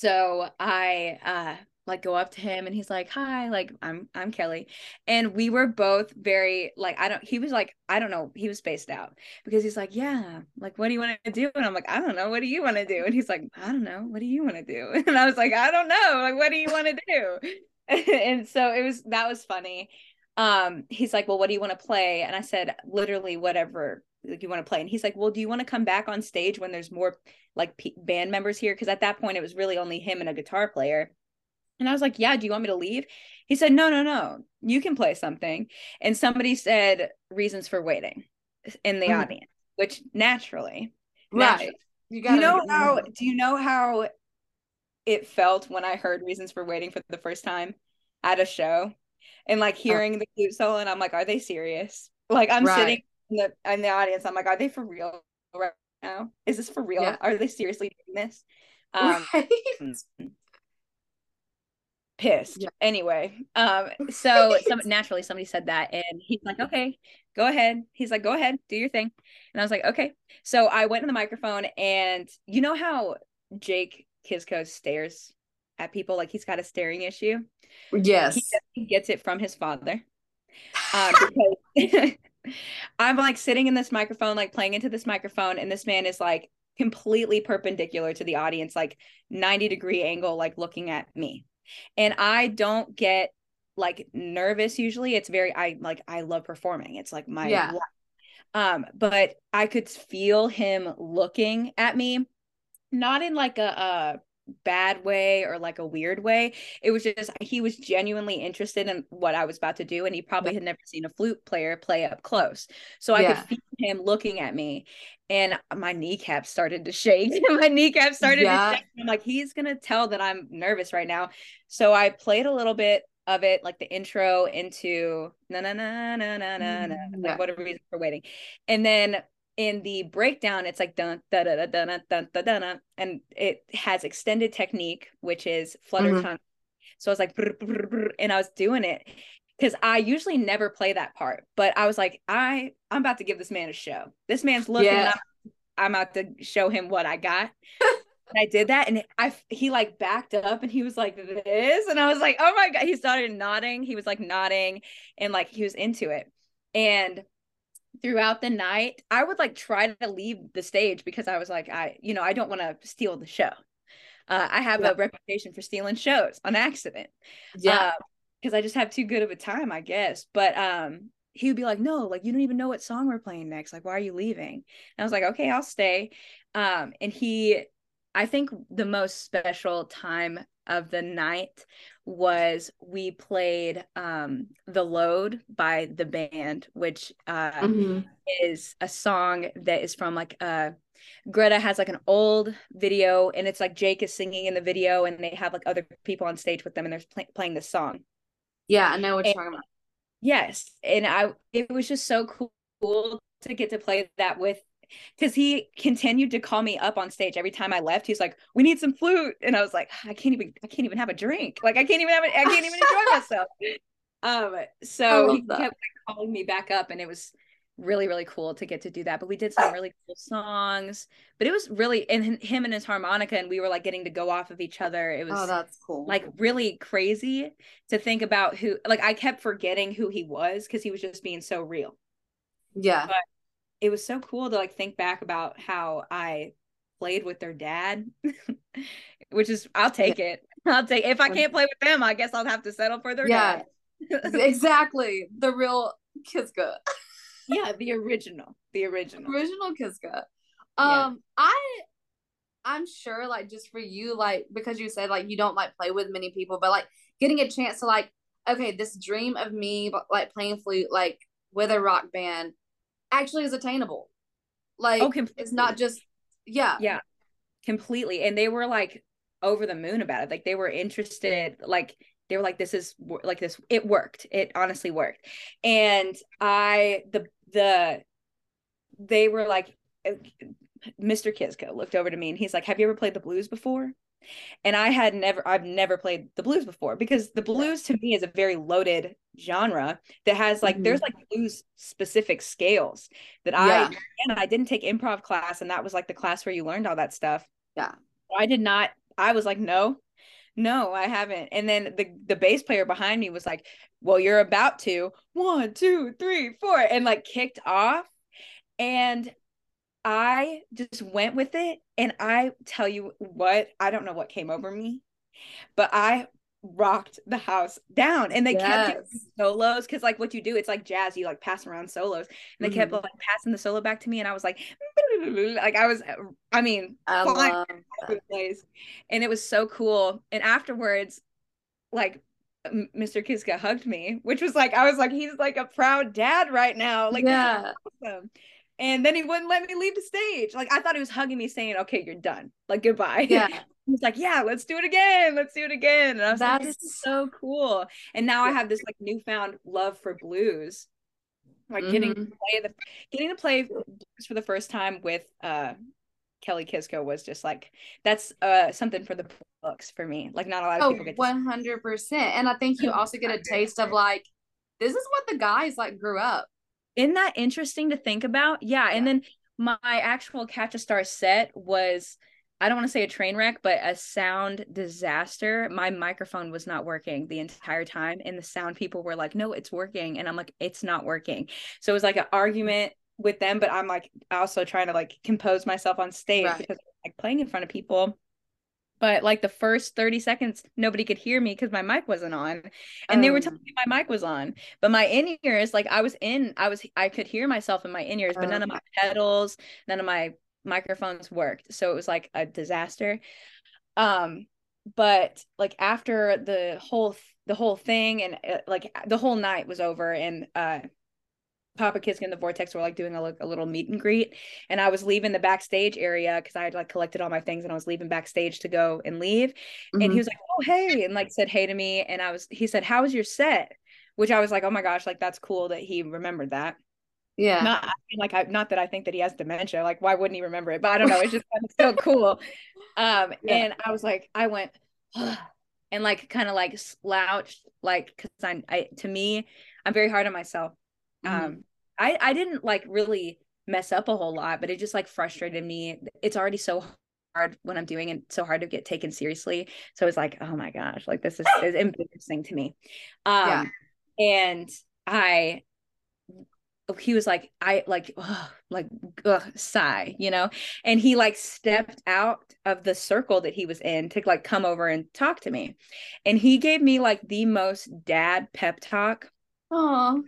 so I uh like go up to him and he's like, "Hi, like I'm I'm Kelly." And we were both very like I don't he was like, I don't know, he was spaced out because he's like, "Yeah, like what do you want to do?" And I'm like, "I don't know, what do you want to do?" And he's like, "I don't know, what do you want to do?" And I was like, "I don't know, like what do you want to do?" and so it was that was funny. Um he's like, "Well, what do you want to play?" And I said, "Literally whatever like you want to play." And he's like, "Well, do you want to come back on stage when there's more like P- band members here because at that point it was really only him and a guitar player and i was like yeah do you want me to leave he said no no no you can play something and somebody said reasons for waiting in the mm. audience which naturally right naturally, you, gotta, you know how do you know how it felt when i heard reasons for waiting for the first time at a show and like oh. hearing oh. the flute solo and i'm like are they serious like i'm right. sitting in the in the audience i'm like are they for real right now? Is this for real? Yeah. Are they seriously doing this? Um, right. Pissed. Yeah. Anyway, um, so some naturally somebody said that, and he's like, "Okay, go ahead." He's like, "Go ahead, do your thing," and I was like, "Okay." So I went to the microphone, and you know how Jake Kiszka stares at people like he's got a staring issue. Yes, he, he gets it from his father. Um, because I'm like sitting in this microphone, like playing into this microphone, and this man is like completely perpendicular to the audience, like 90 degree angle, like looking at me. And I don't get like nervous usually. It's very I like I love performing. It's like my yeah. um, but I could feel him looking at me, not in like a, a bad way or like a weird way. It was just he was genuinely interested in what I was about to do, and he probably had never seen a flute player play up close. So I yeah. could feel him looking at me, and my kneecap started to shake. my kneecap started yeah. to shake. I'm like, he's gonna tell that I'm nervous right now. So I played a little bit of it, like the intro into na na na na na na na, like mm, what a reason for waiting, and then in the breakdown, it's like dun da da da da da da da da, and it has extended technique, which is flutter mm-hmm. tongue. So I was like, brr, brr, brr, and I was doing it because I usually never play that part, but I was like, I I'm about to give this man a show. This man's looking. Yeah. I'm, I'm about to show him what I got. and I did that, and I he like backed up, and he was like this, and I was like, oh my god. He started nodding. He was like nodding, and like he was into it, and throughout the night i would like try to leave the stage because i was like i you know i don't want to steal the show. Uh, i have yeah. a reputation for stealing shows on accident yeah. because uh, i just have too good of a time i guess. But um he would be like no like you don't even know what song we're playing next. Like why are you leaving? And i was like okay i'll stay. Um and he i think the most special time of the night was we played um the load by the band which uh mm-hmm. is a song that is from like uh greta has like an old video and it's like jake is singing in the video and they have like other people on stage with them and they're pl- playing this song yeah i know what you're talking about yes and i it was just so cool to get to play that with because he continued to call me up on stage every time I left. He's like, "We need some flute," and I was like, "I can't even, I can't even have a drink. Like, I can't even have, a, I can't even enjoy myself." Um, so he that. kept like, calling me back up, and it was really, really cool to get to do that. But we did some really cool songs. But it was really, and him and his harmonica, and we were like getting to go off of each other. It was, oh, that's cool. Like really crazy to think about who, like, I kept forgetting who he was because he was just being so real. Yeah. But it was so cool to like think back about how I played with their dad, which is I'll take it. I'll take if I can't play with them, I guess I'll have to settle for their yeah, dad. exactly. The real Kiszka. yeah, the original. The original. Original Kiszka. Um yeah. I I'm sure like just for you, like because you said like you don't like play with many people, but like getting a chance to like, okay, this dream of me like playing flute like with a rock band actually is attainable. Like oh, it's not just yeah. Yeah. Completely. And they were like over the moon about it. Like they were interested like they were like this is like this it worked. It honestly worked. And I the the they were like uh, Mr. Kiszka looked over to me and he's like, "Have you ever played the blues before?" And I had never I've never played the blues before because the blues to me is a very loaded genre that has like mm-hmm. there's like blues specific scales that yeah. I and I didn't take improv class and that was like the class where you learned all that stuff. Yeah. I did not I was like no. No, I haven't. And then the the bass player behind me was like, "Well, you're about to. One, two, three, four, and like kicked off. And I just went with it. And I tell you what, I don't know what came over me, but I rocked the house down and they yes. kept solos because like what you do it's like jazz you like pass around solos and they mm-hmm. kept like passing the solo back to me and i was like like i was i mean I place. and it was so cool and afterwards like Mr. Kiszka hugged me, which was like I was like he's like a proud dad right now. Like yeah. Awesome and then he wouldn't let me leave the stage. Like I thought he was hugging me, saying, "Okay, you're done. Like goodbye." Yeah. He's like, "Yeah, let's do it again. Let's do it again." And I was That's... like, "This is so cool." And now I have this like newfound love for blues. Like mm-hmm. getting to play the getting to play blues for the first time with uh Kelly Kiszka was just like that's uh something for the books for me. Like not a lot of oh, people get one hundred percent. And I think you also get a taste of like this is what the guys like grew up isn't that interesting to think about? Yeah. And then my actual Catch a Star set was I don't want to say a train wreck, but a sound disaster. My microphone was not working the entire time. And the sound people were like, no, it's working. And I'm like, it's not working. So it was like an argument with them, but I'm like also trying to like compose myself on stage right. because like playing in front of people. But like the first 30 seconds, nobody could hear me because my mic wasn't on. And they were telling me my mic was on. But my in ears, like I was in, I was I could hear myself in my in ears, but none of my pedals, none of my microphones worked so it was like a disaster um but like after the whole the whole thing and uh, like the whole night was over and uh Papa Kiszka and the Vortex were like doing a, a little meet and greet, and I was leaving the backstage area because I had like collected all my things and I was leaving backstage to go and leave. Mm-hmm. And he mm-hmm. was like, "Oh hey," and like said hey to me, and I was he said, "How was your set?" Which I was like, "Oh my gosh, like that's cool that he remembered that." Yeah. Not I mean, like I not that I think that he has dementia. Like why wouldn't he remember it? But I don't know. It's just kind of so cool. Um yeah. and I was like, I went and like kind of like slouched, like because I'm I to me, I'm very hard on myself. Mm-hmm. Um I I didn't like really mess up a whole lot, but it just like frustrated me. It's already so hard when I'm doing it, so hard to get taken seriously. So it's like, oh my gosh, like this is, is embarrassing to me. Um yeah. and I he was like i like ugh, like ugh, sigh you know and he like stepped out of the circle that he was in to like come over and talk to me and he gave me like the most dad pep talk oh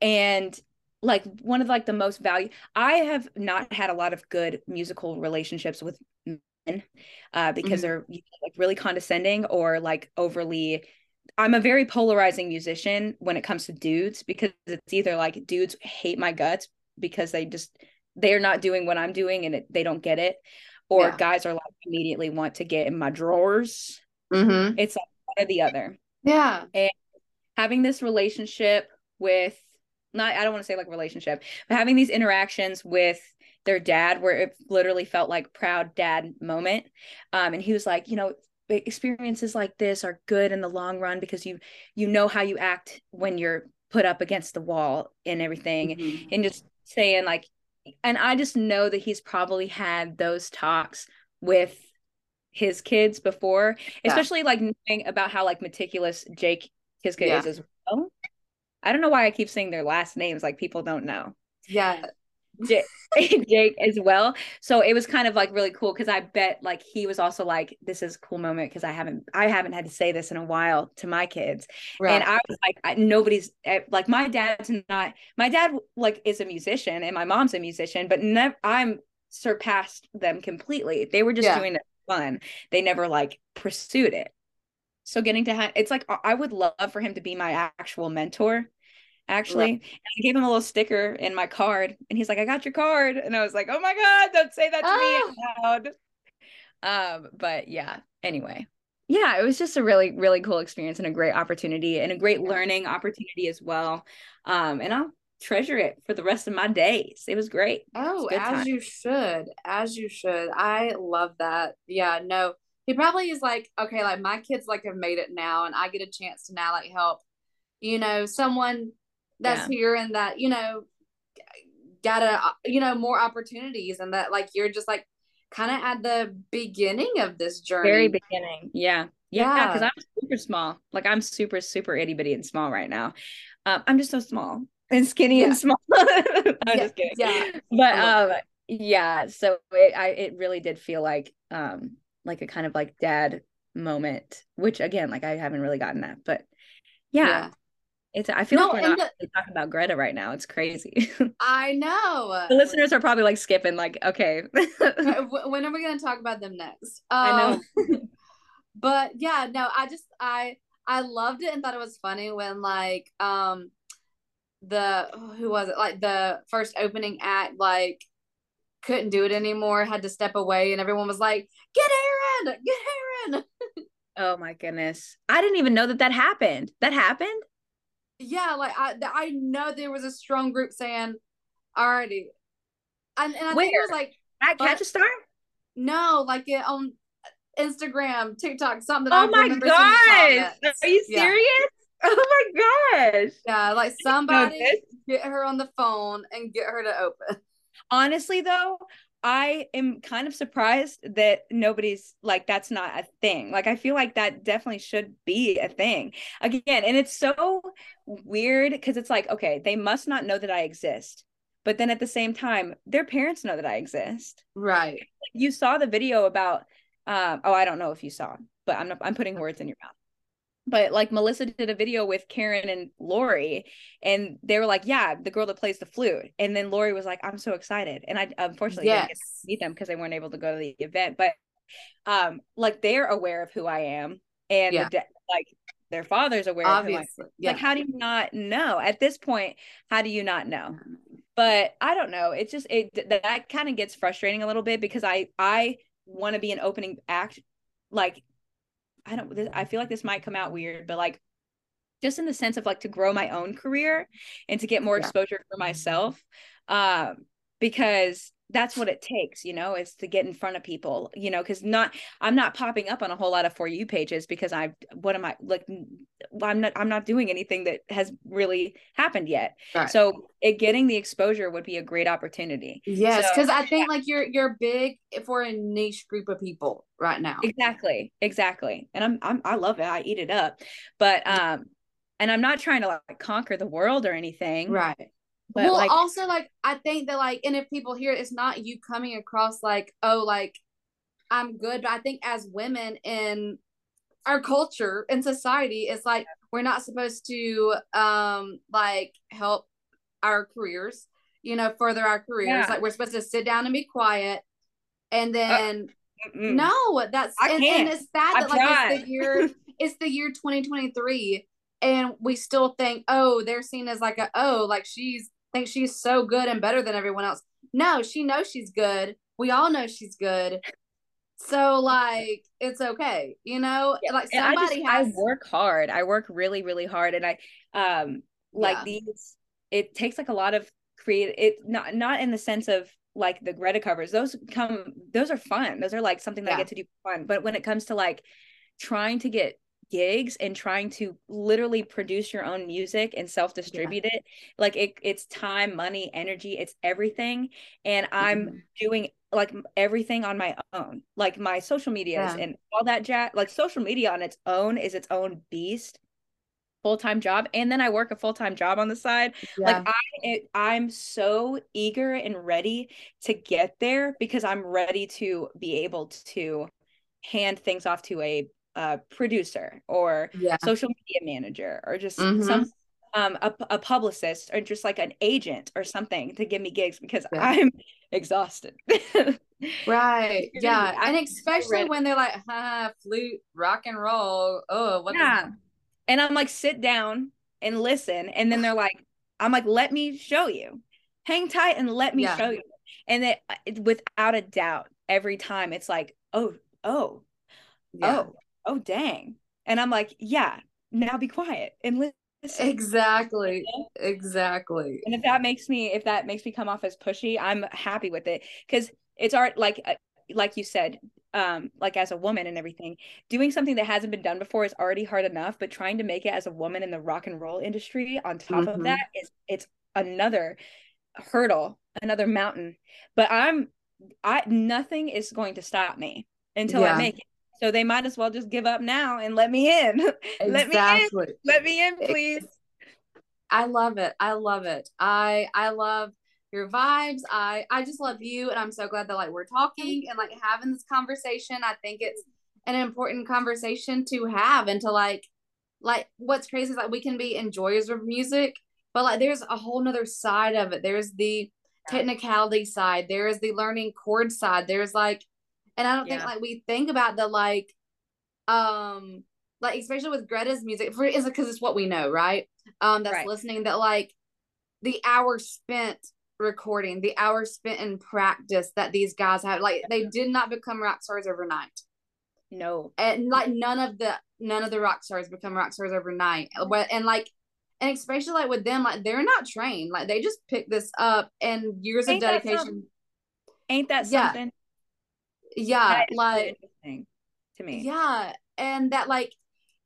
and like one of like the most value i have not had a lot of good musical relationships with men uh because mm-hmm. they're like really condescending or like overly I'm a very polarizing musician when it comes to dudes because it's either like dudes hate my guts because they just they're not doing what I'm doing and it, they don't get it, or yeah. guys are like immediately want to get in my drawers. Mm-hmm. It's like one or the other. Yeah. And having this relationship with not I don't want to say like relationship, but having these interactions with their dad where it literally felt like proud dad moment. Um, and he was like, you know, experiences like this are good in the long run because you you know how you act when you're put up against the wall and everything mm-hmm. and just saying like and I just know that he's probably had those talks with his kids before, yeah. especially like knowing about how like meticulous Jake Kiszka yeah. is as well. I don't know why I keep saying their last names like people don't know. Yeah. Jake, Jake as well. So it was kind of like really cool because I bet like he was also like, this is a cool moment because I haven't I haven't had to say this in a while to my kids. Right. And I was like, I, nobody's eh, like my dad's not my dad like is a musician and my mom's a musician, but never I'm surpassed them completely. They were just yeah. doing it fun. They never like pursued it. So getting to have it's like I would love for him to be my actual mentor actually. Right. I gave him a little sticker in my card and he's like, I got your card. And I was like, oh my God, don't say that to ah. me out loud. Um, but yeah, anyway. Yeah, it was just a really, really cool experience and a great opportunity and a great learning opportunity as well. Um, and I'll treasure it for the rest of my days. It was great. Oh, was as time. you should. As you should. I love that. Yeah, no. He probably is like, okay, like my kids like have made it now and I get a chance to now like help, you know, someone that's yeah. here and that you know got a you know more opportunities and that like you're just like kind of at the beginning of this journey. Very beginning. Yeah. Yeah. Because yeah, i'm super small. Like i'm super super itty bitty and small right now. Um, i'm just so small and skinny yeah. and small. I'm yeah. just kidding. Yeah. But um yeah so it i it really did feel like um like a kind of like dad moment which again like i haven't really gotten that but yeah, it's I feel no, like we're not the, talking about Greta right now. It's crazy. I know. the listeners are probably like skipping, like, okay. when are we gonna talk about them next? Um, I know. Um, but yeah, no, I just I I loved it and thought it was funny when like um the who was it like the first opening act like couldn't do it anymore, had to step away, and everyone was like, "Get Erin, get Erin." oh my goodness, I didn't even know that that happened. That happened yeah, like I I know there was a strong group saying already, and, and I Where? think it was like at Catch a Star. No, like it on Instagram, TikTok, something. Oh my gosh, are you serious? Yeah. Oh my gosh. Yeah, like somebody get her on the phone and get her to open. Honestly, though, I am kind of surprised that nobody's like that's not a thing. Like I feel like that definitely should be a thing. Again, and it's so weird because it's like, okay, they must not know that I exist. But then at the same time, their parents know that I exist. Right. You saw the video about um oh, I don't know if you saw, but I'm not I'm putting words in your mouth but like Melissa did a video with Karen and Lori, and they were like, "Yeah, the girl that plays the flute." And then Lori was like, "I'm so excited," and I unfortunately yes. didn't meet them because they weren't able to go to the event. But um, like they're aware of who I am, and yeah. the, like their father's aware Obviously. of who I am. Yeah. Like, how do you not know at this point? How do you not know? But I don't know. It's just it that, that kind of gets frustrating a little bit because I I want to be an opening act like I don't I feel like this might come out weird, but like just in the sense of like to grow my own career and to get more yeah. exposure for myself. Um, because that's what it takes, you know, is to get in front of people, you know, because not I'm not popping up on a whole lot of for you pages because I what am I like I'm not I'm not doing anything that has really happened yet. Right. So it getting the exposure would be a great opportunity. Yes, because so, I think like you're you're big for a niche group of people right now. Exactly. Exactly. And I'm I'm I love it. I eat it up. But um and I'm not trying to like conquer the world or anything. Right. But well, like, also like I think that like, and if people hear it, it's not you coming across like, oh, like I'm good. But I think as women in our culture and society, it's like we're not supposed to um like help our careers, you know, further our careers. Yeah. Like we're supposed to sit down and be quiet, and uh, then. Uh, no, that's I and, and, it's sad that like it's the year it's the year 2023 and we still think oh they're seen as like a oh like she's think she's so good and better than everyone else. No, she knows she's good. We all know she's good. So like it's okay, you know? Like somebody I, just, has I work hard. I work really, really hard. And I um like yeah. these it takes like a lot of create it not not in the sense of like the Greta covers. Those come those are fun. Those are like something that yeah. I get to do fun. But when it comes to like trying to get gigs and trying to literally produce your own music and self-distribute yeah. it like it, it's time money energy it's everything and i'm mm-hmm. doing like everything on my own like my social medias yeah. and all that jazz like social media on its own is its own beast full-time job and then i work a full-time job on the side yeah. like i it, i'm so eager and ready to get there because i'm ready to be able to hand things off to a a producer or yeah. social media manager or just mm-hmm. some um a, a publicist or just like an agent or something to give me gigs because yeah. I'm exhausted. right. Yeah. and especially when they're like, ha, flute, rock and roll. Oh, what yeah. And I'm like, sit down and listen. And then they're like, I'm like, let me show you. Hang tight and let me yeah. show you. And it, without a doubt, every time it's like, oh, oh, yeah. oh, oh dang. And i'm like yeah now be quiet and listen. Exactly. Exactly. And if that makes me if that makes me come off as pushy i'm happy with it. Because it's art like uh, like you said um like as a woman and everything doing something that hasn't been done before is already hard enough but trying to make it as a woman in the rock and roll industry on top mm-hmm. of that is it's another hurdle another mountain. But i'm i nothing is going to stop me until yeah. i make it so they might as well just give up now and let me in. let me in. Let me in, please. I love it. I love it. I I love your vibes. I I just love you and I'm so glad that like we're talking and like having this conversation. I think it's an important conversation to have and to like like what's crazy is like we can be enjoyers of music, but like there's a whole nother side of it. There's the technicality side, there's the learning chord side, there's like and I don't yeah. think like we think about the like um like especially with Greta's music for is because it's what we know, right? Um that's right. listening that like the hours spent recording, the hours spent in practice that these guys have like they did not become rock stars overnight. No. And like none of the none of the rock stars become rock stars overnight. But and like and especially like with them, like they're not trained. Like they just pick this up and years Ain't of dedication. That Ain't that something? Yeah like interesting to me. Yeah and that like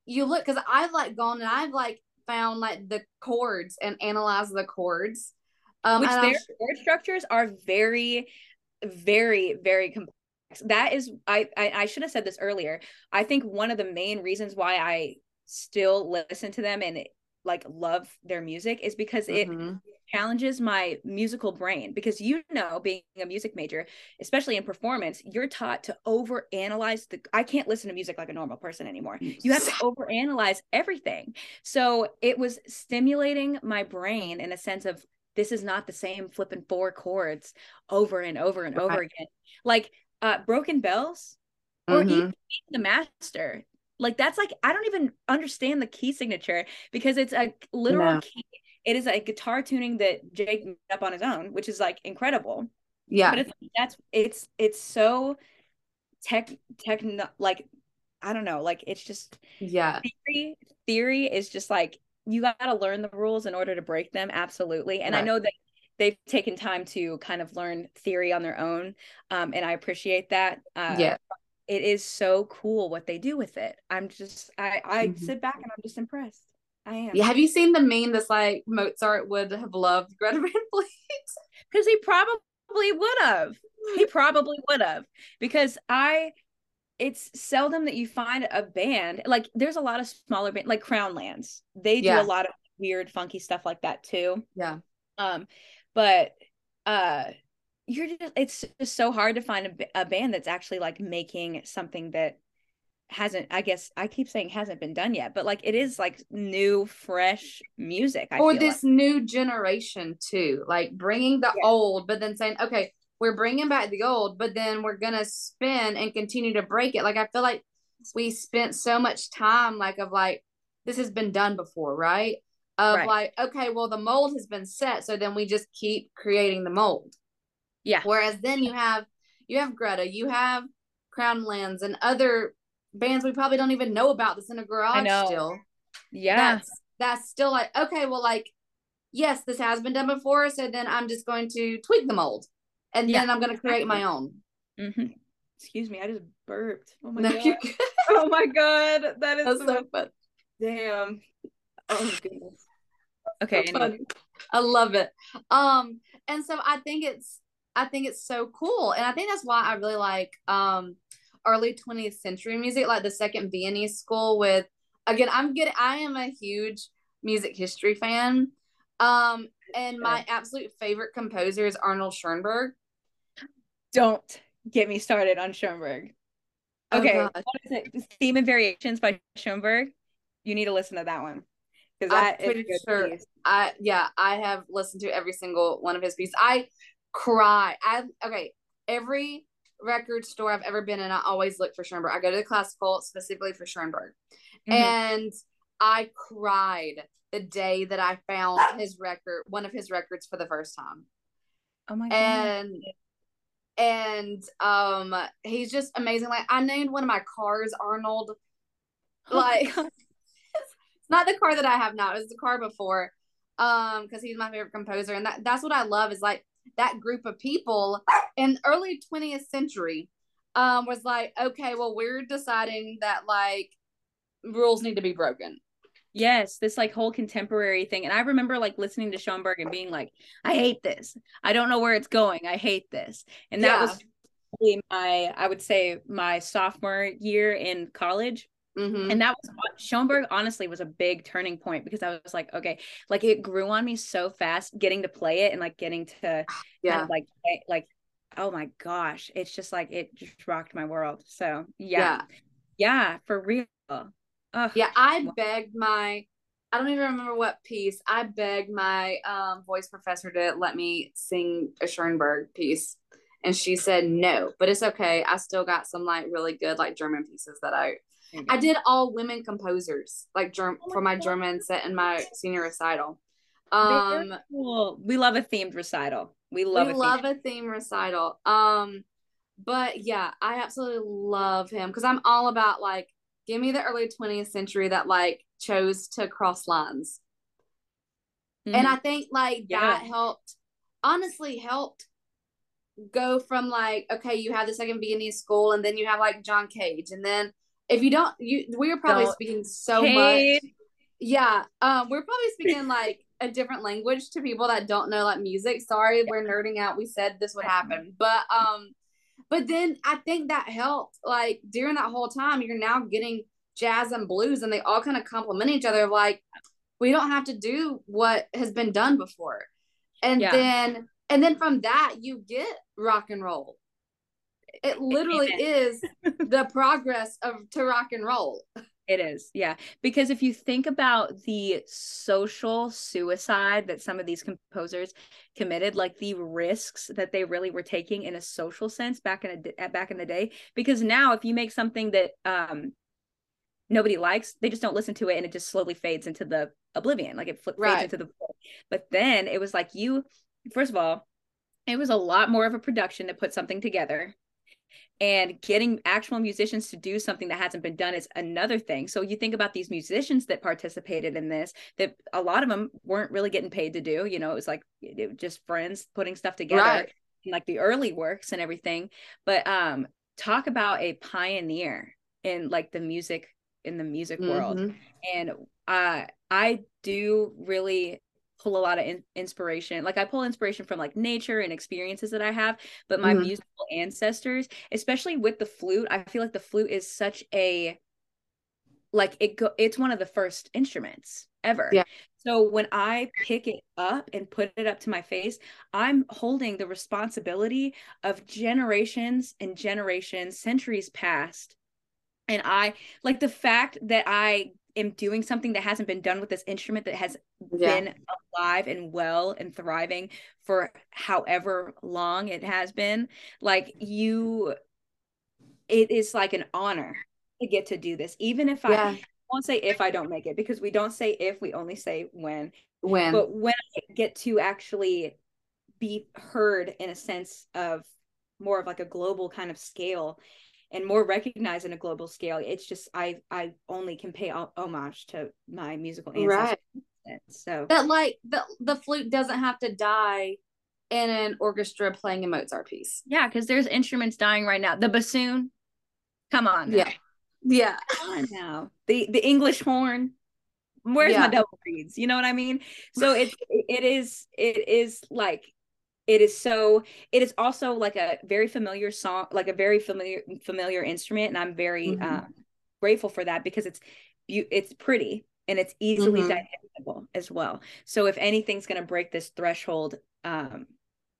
you look because i've like gone and i've like found like the chords and analyzed the chords um which their chord structures are very very very complex. That is I, I i should have said this earlier. I think one of the main reasons why i still listen to them and like love their music is because mm-hmm. it challenges my musical brain because you know being a music major especially in performance you're taught to over analyze the i can't listen to music like a normal person anymore you have to over analyze everything so it was stimulating my brain in a sense of this is not the same flipping four chords over and over and right. over again like uh broken bells or mm-hmm. even the master like that's like i don't even understand the key signature because it's a literal no. key it is a guitar tuning that jake made up on his own which is like incredible. Yeah. But it's that's it's it's so tech tech like i don't know like it's just yeah. theory theory is just like you got to learn the rules in order to break them absolutely. And right. i know that they've taken time to kind of learn theory on their own um, and i appreciate that. Uh, yeah. it is so cool what they do with it. I'm just i i mm-hmm. sit back and i'm just impressed i am. Yeah have you seen the meme that's like mozart would have loved greta van fleet? Because he probably would have. He probably would have. Because i it's seldom that you find a band like there's a lot of smaller band like Crown Lands. They do yeah. a lot of weird funky stuff like that too. Yeah. Um but uh you're just it's just so hard to find a, a band that's actually like making something that hasn't i guess i keep saying hasn't been done yet but like it is like new fresh music I or this like. new generation too like bringing the yeah. old but then saying okay we're bringing back the old but then we're gonna spin and continue to break it like i feel like we spent so much time like of like this has been done before right of right. like okay well the mold has been set so then we just keep creating the mold yeah. Whereas then you have you have Greta, you have Crown Lands and other bands we probably don't even know about that's in a garage still. Yeah. That's that's still like, okay, well, like, yes, this has been done before. So then I'm just going to tweak the mold. And yeah, then I'm gonna create my own. Mm-hmm. Excuse me, I just burped. Oh my no, god. oh my god. That is so, so fun. Damn. Oh my goodness. Okay. So anyway. I love it. Um, and so I think it's I think it's so cool. And I think that's why I really like um early 20th century music, like the second Viennese school with again, I'm good. I am a huge music history fan. Um and my absolute favorite composer is Arnold Schoenberg. Don't get me started on Schoenberg. Oh, okay, oh Theme and Variations by Schoenberg. You need to listen to that one because that I'm pretty sure. Piece. I yeah, I have listened to every single one of his pieces. I cry. I okay. Every record store I've ever been in, I always look for Schoenberg. I go to the classical specifically for Schoenberg, mm-hmm. and I cried the day that I found his record, one of his records for the first time. Oh my god! And and um, he's just amazing. Like I named one of my cars Arnold. Oh like it's not the car that I have now. It was the car before. Um, because he's my favorite composer, and that that's what I love is like that group of people in early 20th century um, was like, okay, well, we're deciding that like rules need to be broken. Yes, this like whole contemporary thing. And I remember like listening to Schoenberg and being like, I hate this. I don't know where it's going. I hate this. And that yeah. was my, I would say, my sophomore year in college. Mm-hmm. And that was Schoenberg honestly was a big turning point because I was like, okay, like it grew on me so fast getting to play it and like getting to yeah kind of like like oh my gosh, it's just like it just rocked my world. So yeah. Yeah, yeah for real. Ugh. Yeah, I begged my I don't even remember what piece. I begged my um, voice professor to let me sing a Schoenberg piece and she said no, but it's okay. I still got some like really good like German pieces that I I did all women composers, like germ- oh for my God. German set in my senior recital. Um, cool. We love a themed recital. We love. We a love a theme recital. Um, but yeah, I absolutely love him because I'm all about like, give me the early 20th century that like chose to cross lines. Mm-hmm. And I think like yeah. that helped, honestly helped go from like okay you have the second Viennese school and then you have like John Cage and then if you don't you we are probably don't speaking so hate. much yeah um we're probably speaking like a different language to people that don't know like music. Sorry, we're nerding out. We said this would happen, but um, but then I think that helped. Like during that whole time, you're now getting jazz and blues, and they all kind of complement each other. Like we don't have to do what has been done before, and yeah. then and then from that you get rock and roll. It literally is the progress of to rock and roll. It is, yeah. Because if you think about the social suicide that some of these composers committed, like the risks that they really were taking in a social sense back in a back in the day. Because now, if you make something that um nobody likes, they just don't listen to it, and it just slowly fades into the oblivion, like it fl- right. fades into the. But then it was like you, first of all, it was a lot more of a production to put something together and getting actual musicians to do something that hasn't been done is another thing so you think about these musicians that participated in this that a lot of them weren't really getting paid to do you know it was like it was just friends putting stuff together right. like the early works and everything but um talk about a pioneer in like the music in the music mm-hmm. world and uh i do really pull a lot of in- inspiration like i pull inspiration from like nature and experiences that i have but my mm-hmm. musical ancestors especially with the flute i feel like the flute is such a like it go it's one of the first instruments ever. Yeah. So when i pick it up and put it up to my face i'm holding the responsibility of generations and generations centuries past. And i like the fact that i am doing something that hasn't been done with this instrument that has yeah. been alive and well and thriving for however long it has been like you it is like an honor to get to do this even if yeah. i won't say if i don't make it because we don't say if we only say when when but when i get to actually be heard in a sense of more of like a global kind of scale and more recognized in a global scale it's just i i only can pay homage to my musical ancestors. Right. so. That like the the flute doesn't have to die in an orchestra playing a mozart piece. Yeah because there's instruments dying right now. The bassoon? Come on now. yeah. Yeah. Come on now. The the english horn? Where's yeah. my double reeds? You know what i mean? So it's it is it is like it is so it is also like a very familiar song like a very familiar familiar instrument and i'm very mm-hmm. um, grateful for that because it's it's pretty and it's easily mm-hmm. digestible as well so if anything's going to break this threshold um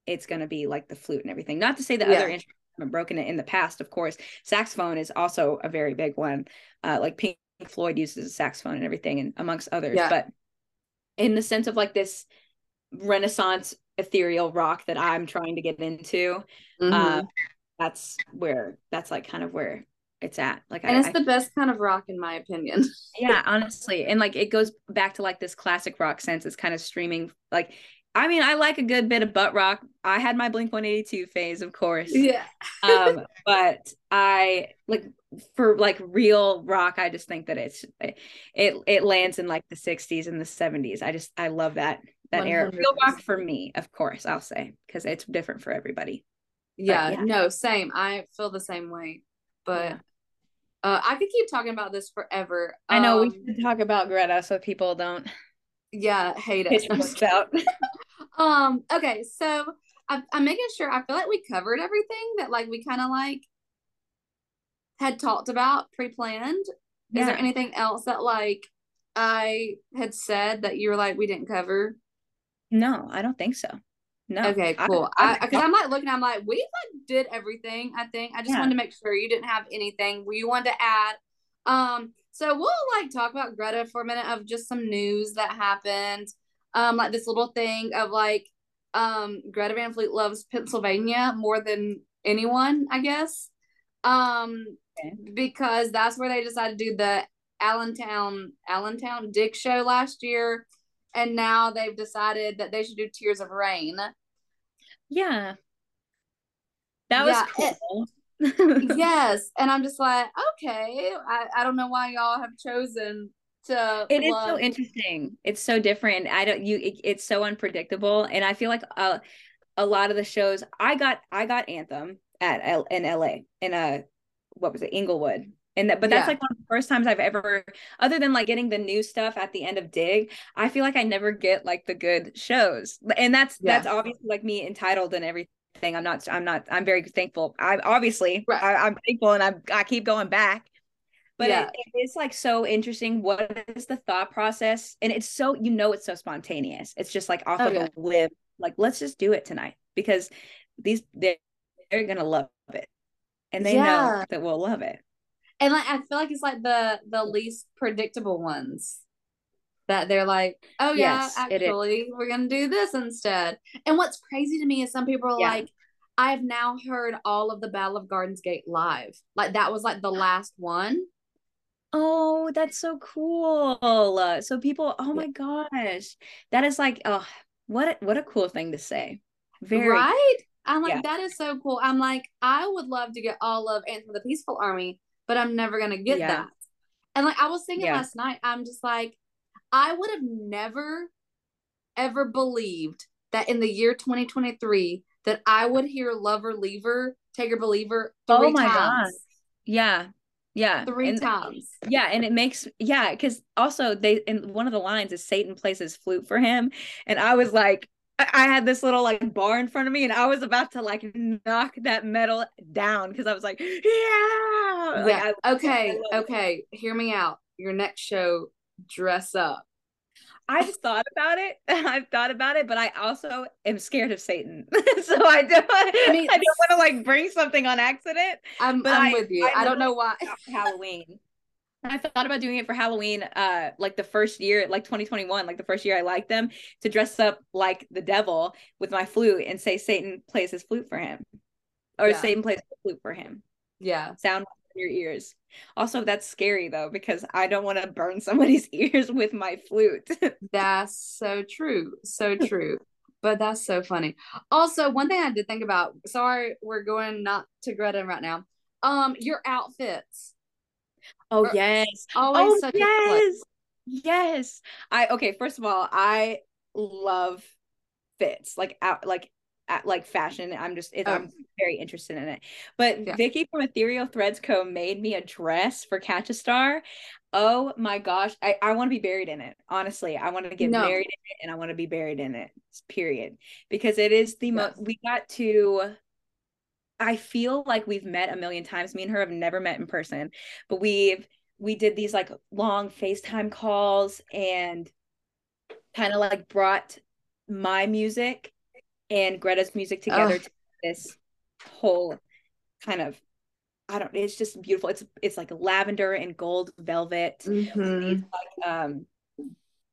it's going to be like the flute and everything not to say that yeah. other instruments haven't broken it in the past of course saxophone is also a very big one uh like pink floyd uses a saxophone and everything and amongst others yeah. but in the sense of like this renaissance ethereal rock that I'm trying to get into. Mm-hmm. Uh, that's where that's like kind of where it's at. Like, and I, it's the I, best kind of rock in my opinion. yeah, honestly, and like it goes back to like this classic rock sense. It's kind of streaming. Like, I mean, I like a good bit of butt rock. I had my Blink One Eighty Two phase, of course. Yeah. um, but I like for like real rock. I just think that it's it it lands in like the '60s and the '70s. I just I love that that 100%. era. Real rock for me, of course, I'll say, because it's different for everybody. Yeah, yeah, no, same. I feel the same way. But yeah. uh, I could keep talking about this forever. I know um, we should talk about Greta so people don't yeah, hate it. out. um, okay, so I, I'm making sure I feel like we covered everything that like we kind of like had talked about pre-planned. Yeah. Is there anything else that like I had said that you were like we didn't cover? No, I don't think so. No. Okay, cool. I because I'm like looking, I'm like, we like did everything. I think I just yeah. wanted to make sure you didn't have anything you wanted to add. Um, so we'll like talk about Greta for a minute of just some news that happened. Um, like this little thing of like, um, Greta Van Fleet loves Pennsylvania more than anyone, I guess. Um, okay. because that's where they decided to do the Allentown Allentown Dick show last year and now they've decided that they should do Tears of Rain. Yeah. That was yeah, cool. It, yes. And I'm just like, okay, I, I don't know why y'all have chosen to It is so interesting. It's so different. I don't you it, it's so unpredictable and I feel like uh, a lot of the shows I got I got Anthem at L, in LA in a what was it Inglewood And that, but that's yeah. like one of the first times I've ever, other than like getting the new stuff at the end of Dig, I feel like I never get like the good shows. And that's yeah. that's obviously like me entitled and everything. I'm not. I'm not. I'm very thankful. I obviously right. I, am thankful, and I I keep going back. But yeah. it, it's like so interesting. What is the thought process? And it's so you know it's so spontaneous. It's just like off oh, of a whim. Like let's just do it tonight because these they're, they're gonna love it, and they know that we'll love it and like I feel like it's like the the least predictable ones that they're like, oh yeah, yes, actually we're gonna do this instead. And what's crazy to me is some people are yeah. like, I've now heard all of the Battle of Gardens Gate live. Like that was like the last one. Oh, that's so cool. So people, oh my gosh. That is like, oh, what a, what a cool thing to say. Very right. I'm like, yeah. that is so cool. I'm like, I would love to get all of Anthem of the Peaceful Army but I'm never gonna get yeah. that. And like I was thinking yeah. last night, I'm just like, I would have never ever believed that in the year 2023 that I would hear lover leaver, take or believer three oh my times. God. Yeah. Yeah. Three and, times. Yeah. And it makes, yeah, because also they, and one of the lines is Satan plays his flute for him. And I was like, I had this little like bar in front of me and I was about to like knock that metal down because I was like, yeah. Like, yeah. I, okay. I okay. It. Hear me out. Your next show, dress up. I've thought about it. I've thought about it, but I also am scared of Satan. so I don't I, mean, I don't want to like bring something on accident. I'm, I'm I, with you. I, I don't know why. Halloween. I thought about doing it for Halloween, uh, like the first year, like 2021, like the first year I liked them to dress up like the devil with my flute and say Satan plays his flute for him, or yeah. Satan plays the flute for him. Yeah, sound in your ears. Also, that's scary though because I don't want to burn somebody's ears with my flute. that's so true, so true. but that's so funny. Also, one thing I did think about. Sorry, we're going not to Greta right now. Um, your outfits Oh yes. Always oh, yes. Yes. I okay, first of all, I love fits. Like out like at, like fashion. I'm just it, oh. I'm very interested in it. But yeah. Vicky from Ethereal Threads Co made me a dress for Catch a Star. Oh my gosh. I, I want to be buried in it. Honestly, I want to get no. married in it and I want to be buried in it. Period. Because it is the yes. most we got to I feel like we've met a million times. Me and her have never met in person, but we've we did these like long FaceTime calls and kind of like brought my music and Greta's music together to this whole kind of I don't it's just beautiful. It's it's like lavender and gold velvet. Mm-hmm. Like um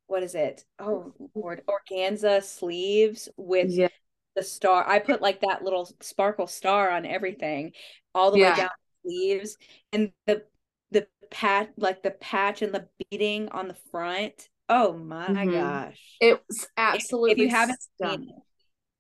what is it? Oh Lord, organza sleeves with yeah the star. I put like that little sparkle star on everything, all the yeah. way down the sleeves, and the the patch, like the patch and the beading on the front. Oh my mm-hmm. gosh, it was absolutely. If, if you haven't stunning. seen it,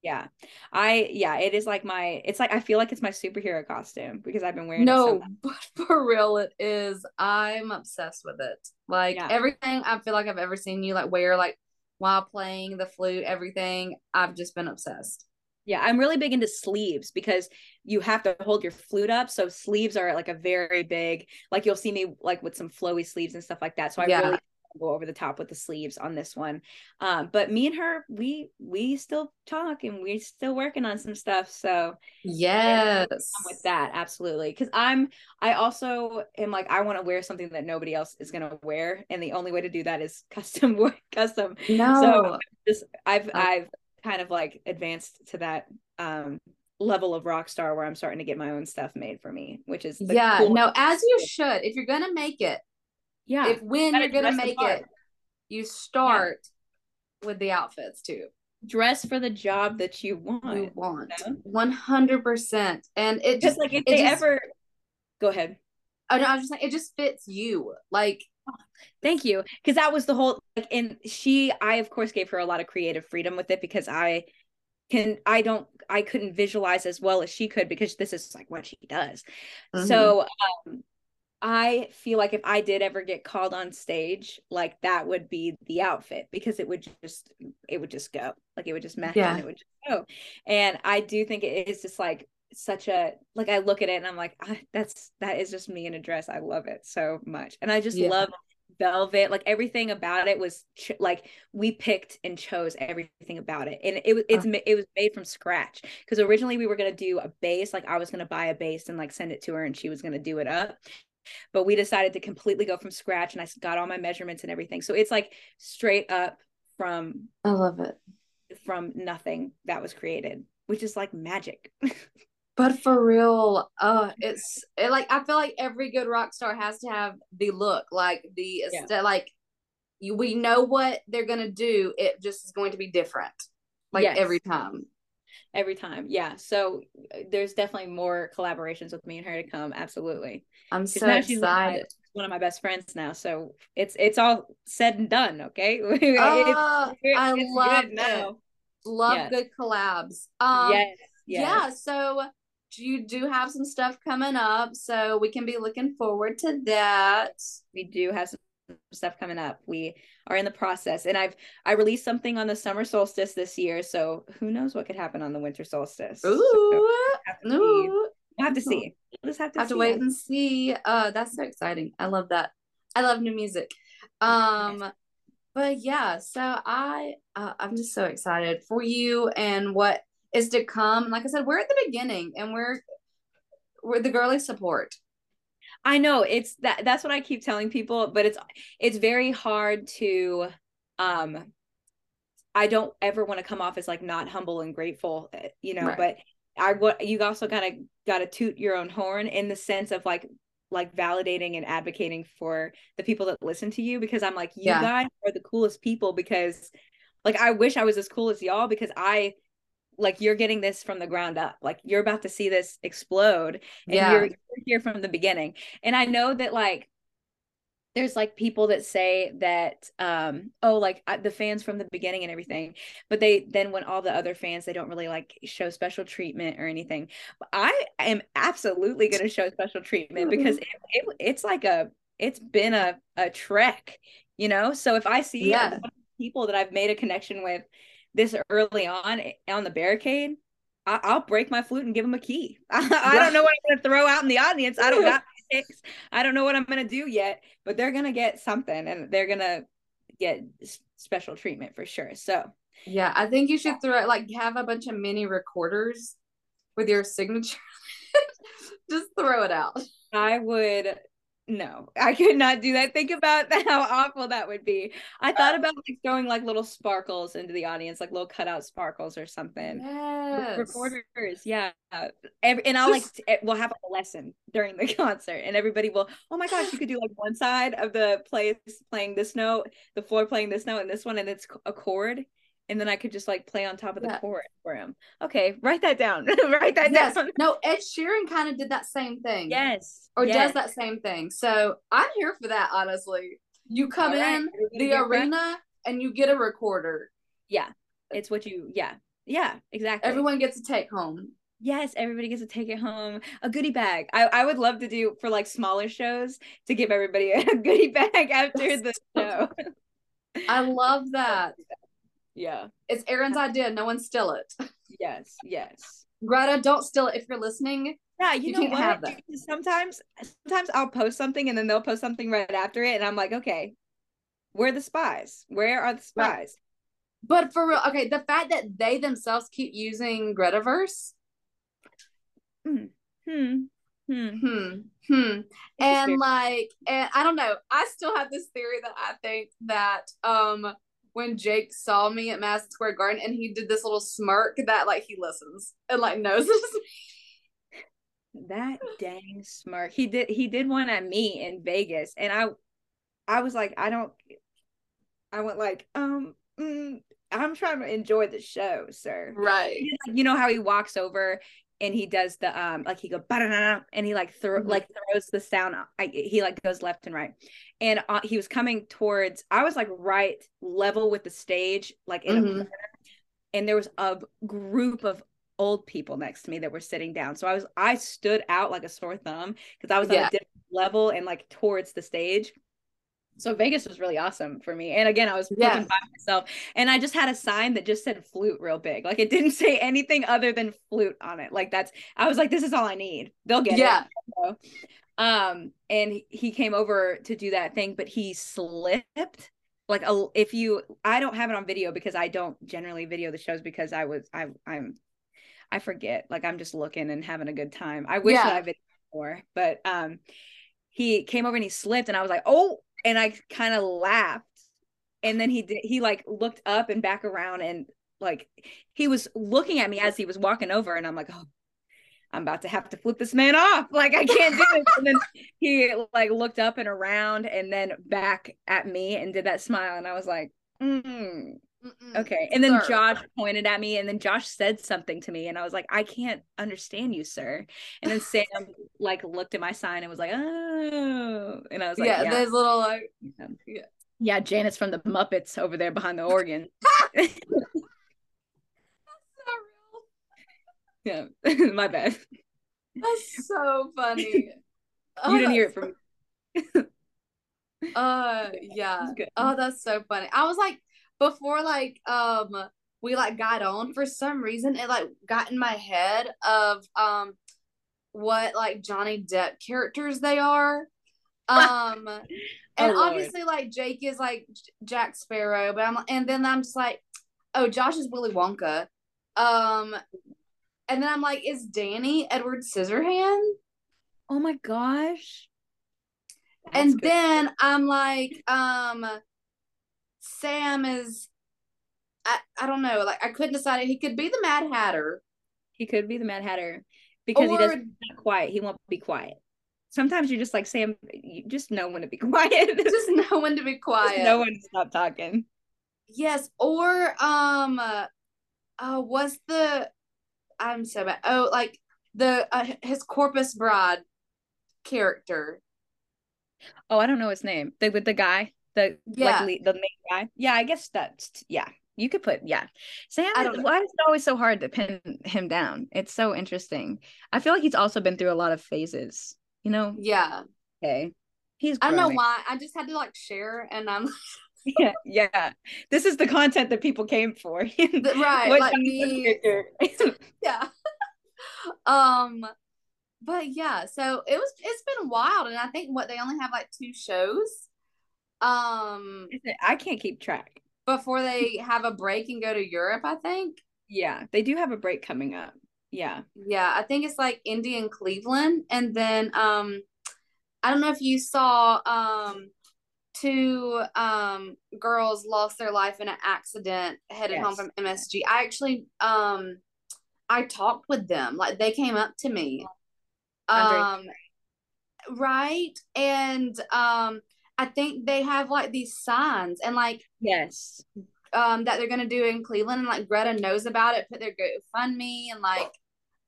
yeah, I yeah, it is like my. It's like I feel like it's my superhero costume because I've been wearing. No, but for real, it is. I'm obsessed with it. Like yeah. everything I feel like I've ever seen you like wear, like while playing the flute, everything. I've just been obsessed. Yeah, I'm really big into sleeves because you have to hold your flute up. So sleeves are like a very big, like you'll see me like with some flowy sleeves and stuff like that. So I yeah. really go over the top with the sleeves on this one. Um, but me and her, we we still talk and we're still working on some stuff. So yes, with that absolutely. Because I'm I also am like I want to wear something that nobody else is gonna wear, and the only way to do that is custom custom. No, so just I've. I've kind of like advanced to that um level of rock star where I'm starting to get my own stuff made for me, which is yeah, cool no, as you should. If you're gonna make it, yeah, if when you're gonna make it, you start yeah. with the outfits too. Dress for the job that you want. You want one hundred percent, and it just like if they just, ever go ahead. Oh no, I was just like it just fits you. Like Thank you. Because that was the whole like and she I of course gave her a lot of creative freedom with it because I can I don't I couldn't visualize as well as she could because this is like what she does. Mm-hmm. So um I feel like if I did ever get called on stage, like that would be the outfit because it would just it would just go. Like it would just match yeah. and it would just go. And I do think it is just like such a like I look at it and I'm like ah, that's that is just me in a dress. I love it so much. And I just yeah. love velvet like everything about it was ch- like we picked and chose everything about it and it was it's uh. it was made from scratch because originally we were going to do a base like i was going to buy a base and like send it to her and she was going to do it up but we decided to completely go from scratch and i got all my measurements and everything so it's like straight up from i love it from nothing that was created which is like magic But for real, uh, it's it, like I feel like every good rock star has to have the look, like the yeah. like you, we know what they're gonna do. It just is going to be different, like yes. every time. Every time, yeah. So uh, there's definitely more collaborations with me and her to come. Absolutely. I'm so excited. She's one, of my best friends now, so it's it's all said and done. Okay. It's, it's, I love it. Now. Love yes. good collabs. Um, yes. yes. Yeah. So you do have some stuff coming up, so we can be looking forward to that. We do have some stuff coming up. We are in the process, and I've I released something on the summer solstice this year, so who knows what could happen on the winter solstice? Ooh, so have to Ooh. We'll have to see. We'll just have to have to wait and see. Uh, that's so exciting. I love that. I love new music. Um, but yeah, so I uh, I'm just so excited for you and what is to come. Like I said, we're at the beginning and we're we're the girly support. I know it's that that's what I keep telling people, but it's it's very hard to um I don't ever want to come off as like not humble and grateful, eh, you know, right. but I what you also kind of got to toot your own horn in the sense of like like validating and advocating for the people that listen to you because I'm like you yeah. guys are the coolest people because like I wish I was as cool as y'all because I like you're getting this from the ground up like you're about to see this explode and yeah. you're, you're here from the beginning and i know that like there's like people that say that um oh like the fans from the beginning and everything but they then when all the other fans they don't really like show special treatment or anything but i am absolutely going to show special treatment because it, it, it's like a it's been a a trek you know so if i see yeah. people that i've made a connection with this early on on the barricade, I, will break my flute and give them a key. I, I don't know what I'm going to throw out in the audience. I don't got sticks. I don't know what I'm going to do yet, but they're going to get something and they're going to get special treatment for sure. So, yeah, I think you should throw it like have a bunch of mini recorders with your signature. Just throw it out. I would no, I could not do that. Think about how awful that would be. I thought about like throwing like little sparkles into the audience, like little cutout sparkles or something. Yes. Recorders, yeah. Every, and I'll like eh, we'll have a lesson during the concert, and everybody will. Oh my gosh, you could do like one side of the place playing this note, the floor playing this note, and this one, and it's a chord and then I could just like play on top of the yeah. chord for him. Okay, write that down. write that yes. down. No, Ed Sheeran kind of did that same thing. Yes. Or yes. does that same thing. So I'm here for that, honestly. You come in the arena and you get a recorder. Yeah. It's what you yeah. Yeah, exactly. Everyone gets to take home. Yes, everybody gets to take it home. A goodie bag. I, I would love to do for like smaller shows to give everybody a goodie bag after the show. I love that. Yeah. It's Erin's idea. No one steal it. Yes, yes. Greta, don't steal it if you're listening. Yeah, you, you know what? Have that. Sometimes sometimes I'll post something and then they'll post something right after it and I'm like, okay, where are the spies? Where are the spies? Right. But for real, okay, the fact that they themselves keep using Gretaverse. Hmm. Hmm. Hmm. Hmm. hmm. And like, and I don't know. I still have this theory that I think that um when Jake saw me at Madison Square Garden and he did this little smirk that like he listens and like knows that dang smirk. He did he did one at me in Vegas and I I was like, I don't I went like, um mm, I'm trying to enjoy the show, sir. Right. You know how he walks over and he does the um like he go and he like throw mm-hmm. like throws the sound I, he like goes left and right and uh, he was coming towards i was like right level with the stage like in mm-hmm. a and there was a group of old people next to me that were sitting down so i was i stood out like a sore thumb because i was yeah. on a different level and like towards the stage so Vegas was really awesome for me. And again, I was yeah. by myself and I just had a sign that just said flute real big. Like it didn't say anything other than flute on it. Like that's I was like, this is all I need. They'll get yeah. it. So, um, and he came over to do that thing, but he slipped. Like a, if you I don't have it on video because I don't generally video the shows because I was I I'm I forget. Like I'm just looking and having a good time. I wish yeah. that I video more, but um he came over and he slipped and I was like, oh, and I kind of laughed. And then he did he like looked up and back around and like he was looking at me as he was walking over and I'm like, oh, I'm about to have to flip this man off. Like I can't do it. and then he like looked up and around and then back at me and did that smile. And I was like, mm, okay. And then sir. Josh pointed at me and then Josh said something to me and I was like, I can't understand you, sir. And then Sam like looked at my sign and was like, oh. And I was like, yeah, yeah. there's little like, yeah. yeah, Janet's from the Muppets over there behind the organ. Yeah, my bad. That's so funny. you oh, didn't hear it from me. uh yeah. Oh, that's so funny. I was like before like um we like got on for some reason it like got in my head of um what like Johnny Depp characters they are. Um and oh, obviously like Jake is like Jack Sparrow, but I'm and then I'm just like, oh Josh is Willy Wonka. Um and then I'm like, is Danny Edward Scissorhand? Oh my gosh. That's and good. then I'm like, um, Sam is I, I don't know, like I couldn't decide he could be the Mad Hatter. He could be the Mad Hatter because or, he doesn't quiet. He won't be quiet. Sometimes you're just like Sam, you just know when to be quiet. just know when to be quiet. know when to stop talking. Yes, or um, uh, uh what's the I'm so bad. Oh, like the uh, his Corpse Bride character. Oh, I don't know his name. The with the guy, the yeah, like, the main guy. Yeah, I guess that's yeah. You could put yeah. Sam. I don't why is it always so hard to pin him down? It's so interesting. I feel like he's also been through a lot of phases. You know. Yeah. Okay. He's. Growing. I don't know why. I just had to like share, and I'm. yeah, yeah. This is the content that people came for. right. like me. yeah. um but yeah, so it was it's been wild and I think what they only have like two shows. Um I can't keep track. Before they have a break and go to Europe, I think. Yeah, they do have a break coming up. Yeah. Yeah, I think it's like Indy and Cleveland and then um I don't know if you saw um two um girls lost their life in an accident headed yes. home from MSG. I actually um I talked with them. Like they came up to me. Um right and um I think they have like these signs and like yes um that they're gonna do in Cleveland and like Greta knows about it, put their GoFundMe and like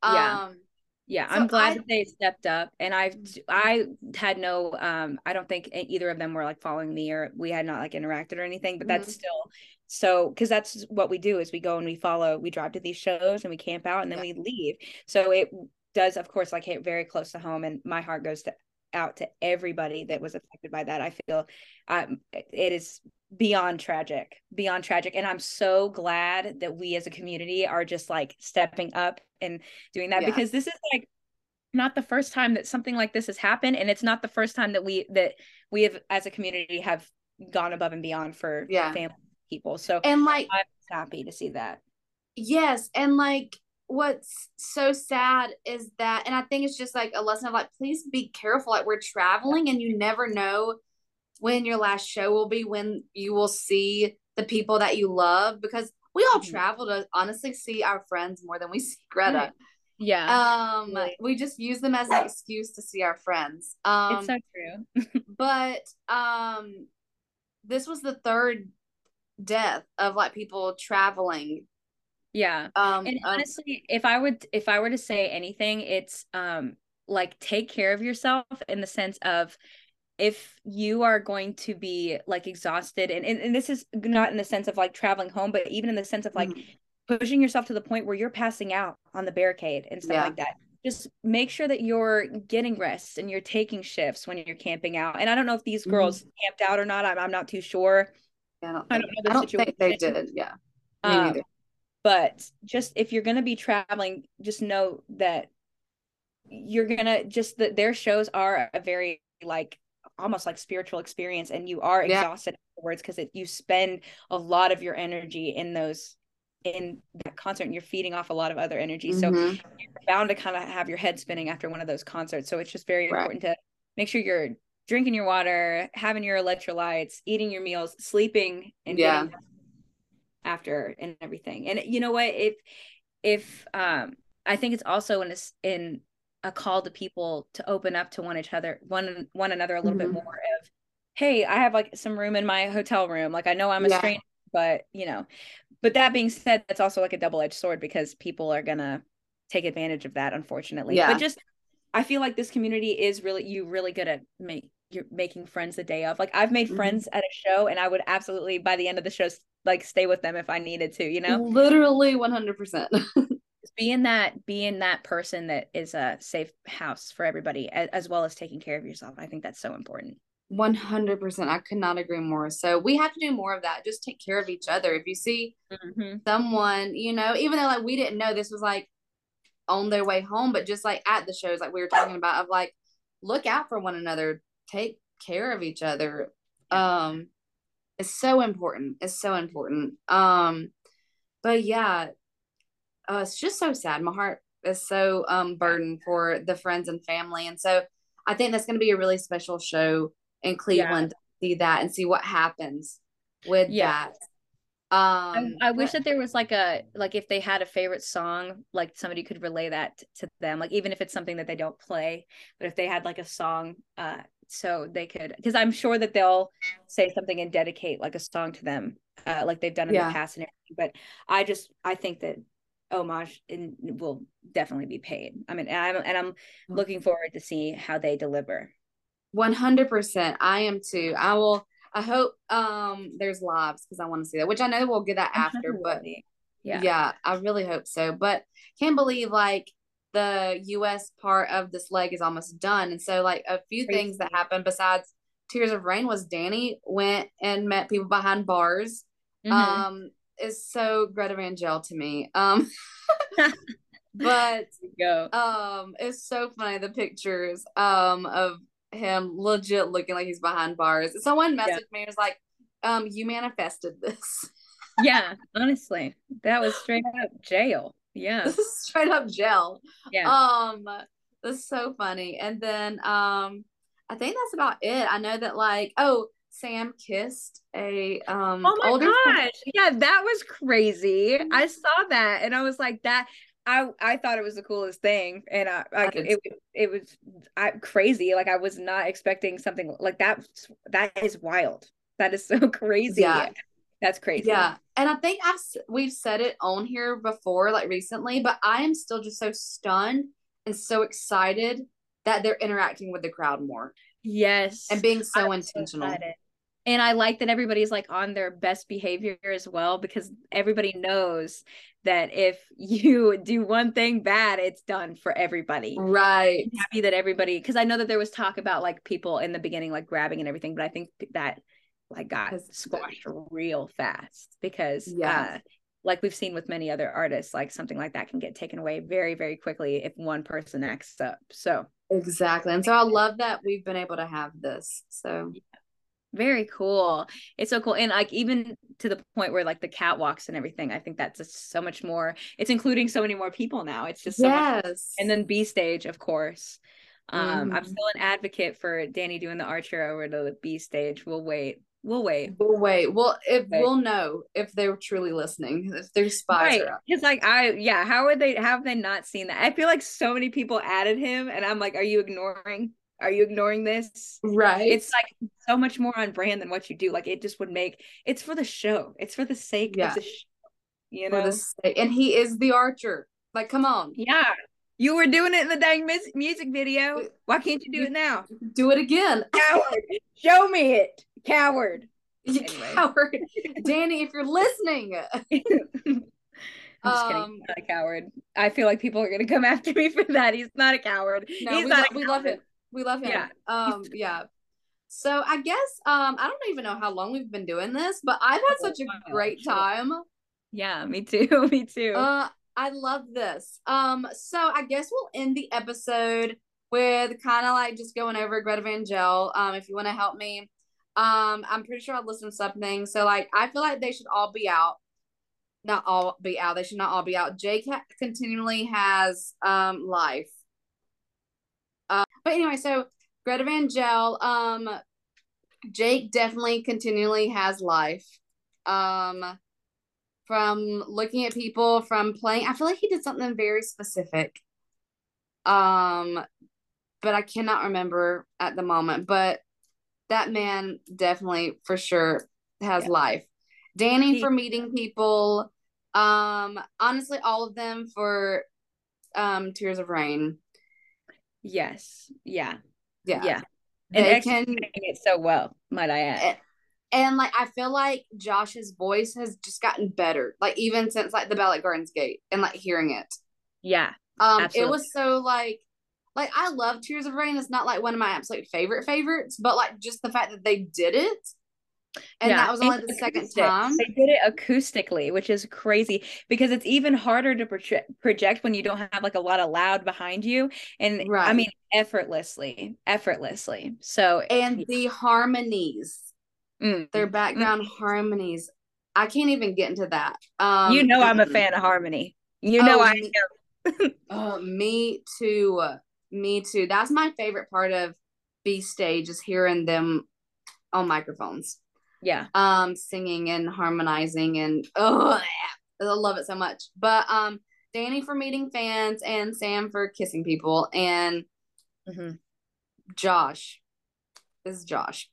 um yeah yeah so i'm glad I, that they stepped up and i've i had no um i don't think either of them were like following me or we had not like interacted or anything but that's mm-hmm. still so because that's what we do is we go and we follow we drive to these shows and we camp out and then yeah. we leave so it does of course like hit very close to home and my heart goes to out to everybody that was affected by that. I feel um, it is beyond tragic beyond tragic. And i'm so glad that we as a community are just like stepping up and doing that yeah. because this is like not the first time that something like this has happened. And it's not the first time that we that we have as a community have gone above and beyond for yeah. family people. So and like i'm happy to see that. Yes. And like what's so sad is that and i think it's just like a lesson of like please be careful like we're traveling and you never know when your last show will be when you will see the people that you love because we all mm-hmm. travel to honestly see our friends more than we see Greta. Yeah. Um we just use them as an excuse to see our friends. Um It's so true. but um this was the third death of like people traveling. Yeah. Um and honestly, if I would if I were to say anything, it's um like take care of yourself in the sense of if you are going to be like exhausted and, and, and this is not in the sense of like traveling home but even in the sense of like mm-hmm. pushing yourself to the point where you're passing out on the barricade and stuff yeah. like that just make sure that you're getting rest and you're taking shifts when you're camping out. And I don't know if these girls mm-hmm. camped out or not. I'm, I'm not too sure. Yeah, I don't, I don't know. I don't think they did. Yeah. Me um, neither. But just if you're going to be traveling, just know that you're going to just that their shows are a very like almost like spiritual experience and you are yeah. exhausted afterwards because you spend a lot of your energy in those in that concert and you're feeding off a lot of other energy. Mm-hmm. So you're bound to kind of have your head spinning after one of those concerts. So it's just very right. important to make sure you're drinking your water, having your electrolytes, eating your meals, sleeping and yeah. After and everything. And you know what? If if um I think it's also in a, in a call to people to open up to one each other, one one another a little mm-hmm. bit more of, hey, I have like some room in my hotel room. Like I know I'm a yeah. stranger, but you know, but that being said, that's also like a double edged sword because people are gonna take advantage of that, unfortunately. Yeah. But just I feel like this community is really you really good at make you're making friends the day of. Like I've made mm-hmm. friends at a show and I would absolutely by the end of the show like stay with them if I needed to, you know? Literally 100%. being that being that person that is a safe house for everybody as, as well as taking care of yourself. I think that's so important. 100% i could not agree more so we have to do more of that just take care of each other if you see mm-hmm. someone you know even though like we didn't know this was like on their way home but just like at the shows like we were talking about of like look out for one another take care of each other um it's so important it's so important um but yeah uh, it's just so sad my heart is so um burdened for the friends and family and so i think that's going to be a really special show in Cleveland yeah. see that and see what happens with yeah. that. Um, I, I wish that there was like a like if they had a favorite song, like somebody could relay that to them, like even if it's something that they don't play, but if they had like a song, uh, so they could, because I'm sure that they'll say something and dedicate like a song to them, uh, like they've done in yeah. the past and everything. But I just I think that homage in, will definitely be paid. I mean, and I'm and I'm looking forward to see how they deliver. 100%. I am too. I will I hope um there's lives because I want to see that, which I know we'll get that after, but yeah. Yeah, I really hope so. But can't believe like the US part of this leg is almost done. And so like a few Crazy. things that happened besides Tears of Rain was Danny went and met people behind bars. Mm-hmm. Um is so Greta Van Jail to me. Um but go. um it's so funny the pictures um of him legit looking like he's behind bars. Someone messaged yeah. me and was like, um, you manifested this. yeah, honestly. That was straight up jail. Yeah. This is straight up jail. Yeah. Um, that's so funny. And then um I think that's about it. I know that like, oh, Sam kissed a um Oh my gosh. Friend. Yeah, that was crazy. I saw that and I was like that I I thought it was the coolest thing, and I like it. It was I, crazy. Like I was not expecting something like that. That is wild. That is so crazy. Yeah. That's crazy. Yeah. And I think I've we've said it on here before, like recently, but I am still just so stunned and so excited that they're interacting with the crowd more. Yes. And being so I'm intentional. So and I like that everybody's like on their best behavior as well because everybody knows that if you do one thing bad, it's done for everybody. Right. I'm happy that everybody, because I know that there was talk about like people in the beginning like grabbing and everything, but I think that like got squashed real fast because yeah. Uh, like we've seen with many other artists, like something like that can get taken away very, very quickly if one person acts up. So exactly. And so I love that we've been able to have this. So very cool. It's so cool. And like even to the point where like the catwalks and everything, I think that's just so much more. It's including so many more people now. It's just so yes. Much, and then B stage, of course. Um, mm-hmm. I'm still an advocate for Danny doing the Archer over to the B stage. We'll wait. We'll wait. We'll wait. Well, if we'll know if they're truly listening, if their spies right. It's like I yeah, how would they have they not seen that? I feel like so many people added him and I'm like, are you ignoring are you ignoring this? Right. It's like so much more on brand than what you do. Like it just would make it's for the show. It's for the sake yeah. of the show. You know, and he is the archer. Like, come on. Yeah. You were doing it in the dang music video. Why can't you do it now? Do it again. Coward. Show me it. Coward. You anyway. coward. Danny, if you're listening. I'm just um, kidding. He's not a coward. I feel like people are gonna come after me for that. He's not a coward. No, He's we, lo- we love him. We love him. Yeah. Um, yeah. So I guess um I don't even know how long we've been doing this, but I've had such a great time. Yeah, me too. me too. Uh I love this. Um, so I guess we'll end the episode with kind of like just going over Greta Van Jail. Um, if you want to help me. Um, I'm pretty sure I listened to something. So like I feel like they should all be out. Not all be out. They should not all be out. Jake continually has um life. Uh, but anyway, so Greta Van Jail, um, Jake definitely continually has life. Um, from looking at people, from playing. I feel like he did something very specific. Um, but I cannot remember at the moment. But that man definitely for sure has yeah. life. Danny he, for meeting people. Um, honestly, all of them for um Tears of Rain. Yes. Yeah. Yeah. Yeah. And they can it so well, might I add. And, and like I feel like Josh's voice has just gotten better. Like even since like the Battle at Garden's Gate and like hearing it. Yeah. Um absolutely. it was so like like I love Tears of Rain. It's not like one of my absolute favorite favorites, but like just the fact that they did it. And yeah. that was only the second time. They did it acoustically, which is crazy because it's even harder to project project when you don't have like a lot of loud behind you. And right. I mean effortlessly, effortlessly. So and the harmonies, mm. their background mm. harmonies. I can't even get into that. Um, you know I'm a fan of harmony. You know oh, I am. uh, me too. Me too. That's my favorite part of B stage is hearing them on microphones. Yeah. Um, singing and harmonizing and oh, I love it so much. But um, Danny for meeting fans and Sam for kissing people and mm-hmm. Josh. This is Josh.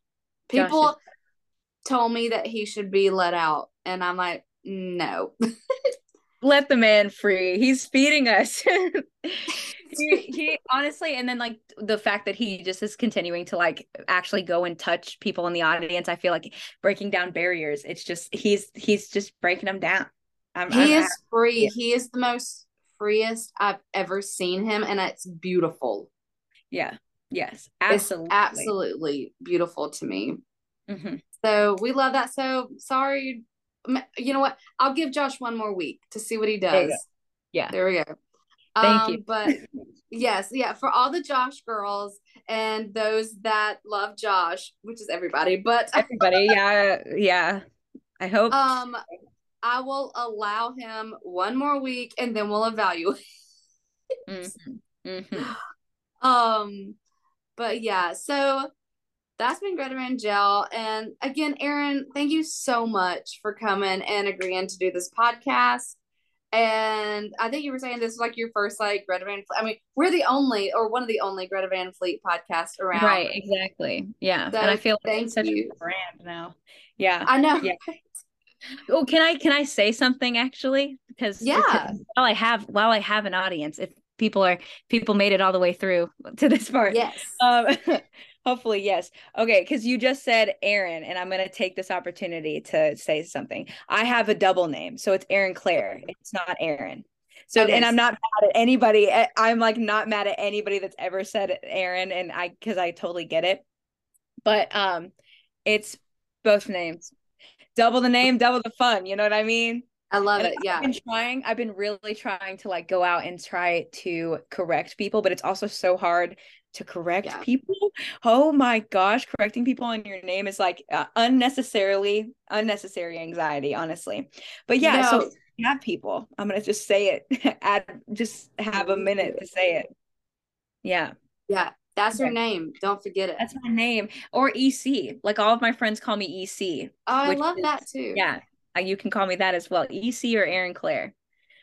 People Josh told me that he should be let out, and I'm like, no. let the man free. He's feeding us. he, he honestly, and then like the fact that he just is continuing to like actually go and touch people in the audience. I feel like breaking down barriers. It's just he's he's just breaking them down. I'm, he I'm, is free. Yeah. He is the most freest I've ever seen him, and it's beautiful. Yeah. Yes. Absolutely. It's absolutely beautiful to me. Mm-hmm. So we love that. So sorry you know what? I'll give Josh one more week to see what he does. There yeah. There we go. Thank um, you. But yes, yeah, for all the Josh girls and those that love Josh, which is everybody, but everybody, yeah, yeah. I hope. Um, I will allow him one more week and then we'll evaluate. mm-hmm. Mm-hmm. Um, but yeah, so that's been Greta Van Jail. And again, Erin, thank you so much for coming and agreeing to do this podcast. And I think you were saying this was like your first like Greta Van Fleet. I mean, we're the only or one of the only Greta Van Fleet podcasts around. Right, exactly. Yeah. So and I feel like it's such you. a brand now. Yeah. I know. Yeah. Oh, can I can I say something actually? Because yeah, because while I have while I have an audience, if people are people made it all the way through to this part. Yes. Um, Hopefully, yes. Okay, because you just said Erin, and I'm going to take this opportunity to say something. I have a double name, so it's Erin Clare. It's not Erin. So, okay. and I'm not mad at anybody. Eh, I'm like not mad at anybody that's ever said Erin, and I because I totally get it. But um, it's both names. Double the name, double the fun. You know what I mean? I love and it. Yeah. I've been trying, I've been really trying to like go out and try to correct people, but it's also so hard to correct yeah. people. Oh my gosh, correcting people on your name is like uh, unnecessarily unnecessary anxiety, honestly. But yeah, no. so have people. I'm gonna just say it. Add just have a minute to say it. Yeah. Yeah. That's your name. Don't forget it. That's my name. Or EC. Like all of my friends call me EC. Oh, I love is, that too. Yeah. Uh, you can call me that as well. EC or Erin Clare.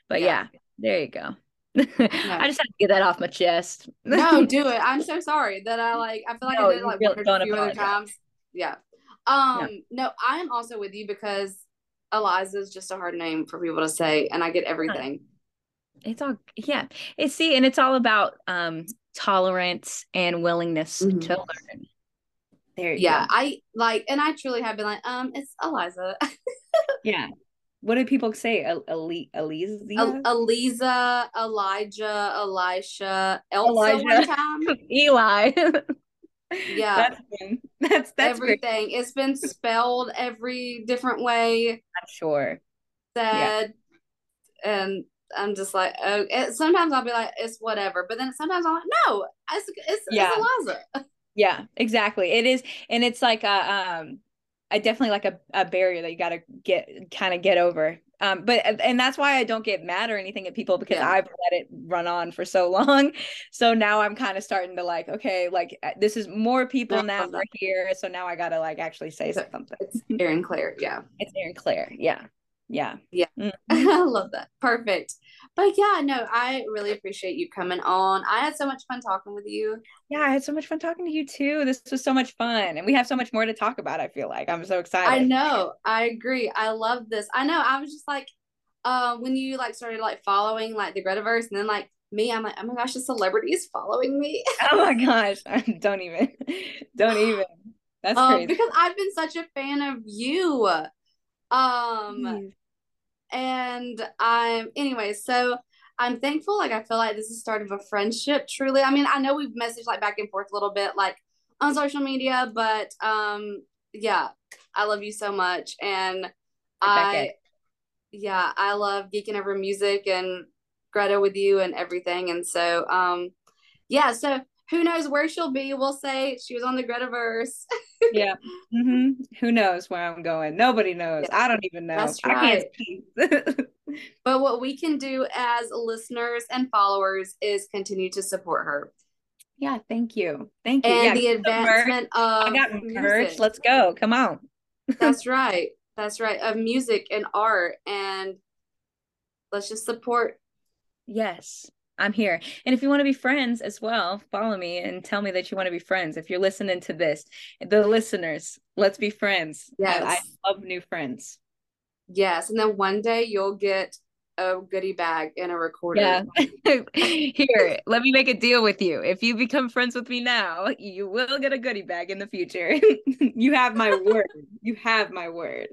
But yeah, yeah there you go. I just had to get that off my chest. no, do it. I'm so sorry that I like. I feel like no, I did like really one or a few other times. Yeah. Um. No. no, I am also with you because Eliza is just a hard name for people to say, and I get everything. It's all yeah. It's see, and it's all about um tolerance and willingness mm-hmm. to learn. There. yeah, go. I like, and I truly have been like, um, it's Eliza. yeah, what do people say? Ali- Aliza? Aliza, Elijah, Elisha, Elsa Elijah. one time. Eli. yeah. That's that's, that's everything. Great. It's been spelled every different way. I'm sure. Said yeah. and I'm just like, oh, it, sometimes I'll be like, it's whatever. But then sometimes I'm like, no, it's, it's, yeah. it's Eliza. Yeah, exactly. It is. And it's like a, um, I definitely like a, a barrier that you got to get kind of get over. Um, but and that's why I don't get mad or anything at people because yeah. I've let it run on for so long. So now I'm kind of starting to like, okay, like uh, this is more people now are here. So now I gotta like actually say something. It's Erin Clare, yeah. It's Erin Clare, yeah. Yeah. Yeah. Mm-hmm. I love that. Perfect. But yeah, no, I really appreciate you coming on. I had so much fun talking with you. Yeah, I had so much fun talking to you too. This was so much fun. And we have so much more to talk about, I feel like. I'm so excited. I know. I agree. I love this. I know. I was just like, uh, when you like started like following like the Gretaverse and then like me, I'm like, oh my gosh, the celebrity is following me. oh my gosh. don't even. Don't even. That's um, crazy. Because I've been such a fan of you. Um and I'm anyway, so I'm thankful. Like I feel like this is the start of a friendship. Truly, I mean, I know we've messaged like back and forth a little bit, like on social media, but um, yeah, I love you so much, and I, yeah, I love geeking over music and Greta with you and everything, and so um, yeah, so who knows where she'll be? We'll say she was on the Gretaverse. yeah. Mm-hmm. Who knows where I'm going? Nobody knows. Yeah. I don't even know. That's right. but what we can do as listeners and followers is continue to support her. Yeah, thank you. Thank you. And yeah, the advancement of I got merch. Let's go. Come on. That's right. That's right. Of music and art and let's just support. Yes. I'm here. And if you want to be friends as well, follow me and tell me that you want to be friends. If you're listening to this, the listeners, let's be friends. Yes. I, I love new friends. Yes. And then one day you'll get a goodie bag and a recorder. Yeah. Here, let me make a deal with you. If you become friends with me now, you will get a goodie bag in the future. you have my word. You have my word.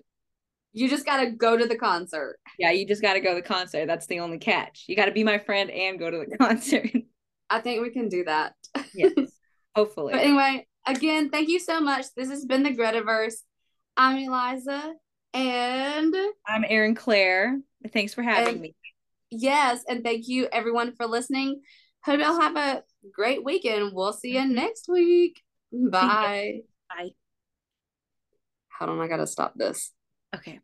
You just got to go to the concert. Yeah, you just got to go to the concert. That's the only catch. You got to be my friend and go to the concert. I think we can do that. yes, hopefully. But anyway, again, thank you so much. This has been the Gretaverse. I'm Eliza, and I'm Erin Clare. Thanks for having and, me. Yes, and thank you everyone for listening. Hope y'all have a great weekend. We'll see you next week. Bye. Bye. Hold on, I gotta stop this. Okay.